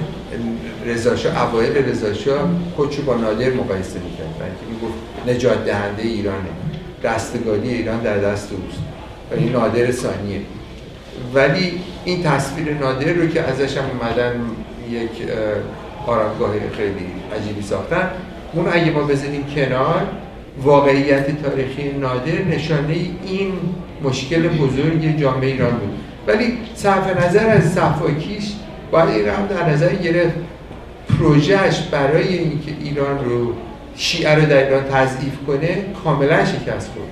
رضاشاه اوایل رضاشاه خودشو با نادر مقایسه می‌کرد. که می‌گفت نجات دهنده ایرانه. دستگالی ایران در دست اوست. و این نادر ثانیه. ولی این تصویر نادر رو که ازش هم اومدن یک آرامگاه خیلی عجیبی ساختن اون اگه ما بزنیم کنار واقعیت تاریخی نادر نشانه این مشکل بزرگ جامعه ایران بود. ولی صرف نظر از صفاکیش باید این هم در نظر گرفت پروژهش برای اینکه ایران رو شیعه رو در ایران تضعیف کنه کاملا شکست خورد.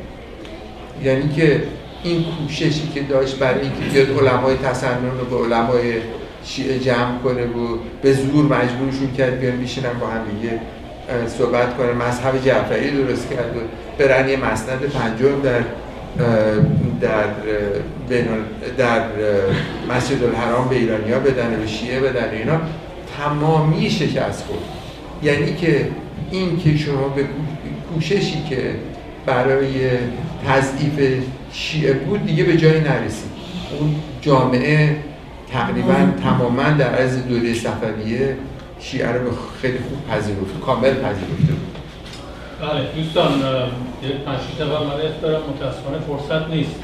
یعنی که این کوششی که داشت برای اینکه بیاد علمای تسنن رو به علمای شیعه جمع کنه و به زور مجبورشون کرد بیان میشینن با هم دیگه صحبت کنه مذهب جعفری درست کرد و برن یه مسند پنجم در در در مسجد الحرام به ایرانیا بدن به شیعه بدن اینا تمامی شکست خورد. یعنی که این که شما به کوششی که برای تضعیف شیعه بود دیگه به جایی نرسید. اون جامعه تقریبا تماما در عرض دوره صفویه شیعه رو خیلی خوب پذیرفت کامل پذیرفته بود. بله دوستان یک پنج دقیقه من دارم متاسفانه فرصت نیست.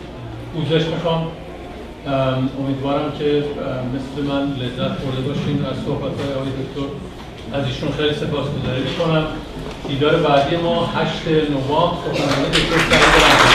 پوزش می‌خوام. امیدوارم که مثل من لذت برده باشین از صحبت های آقای دکتر. از ایشون خیلی سپاسگزاری می‌کنم. دیدار بعدی ما 8 نوامبر سخنرانی دکتر سعید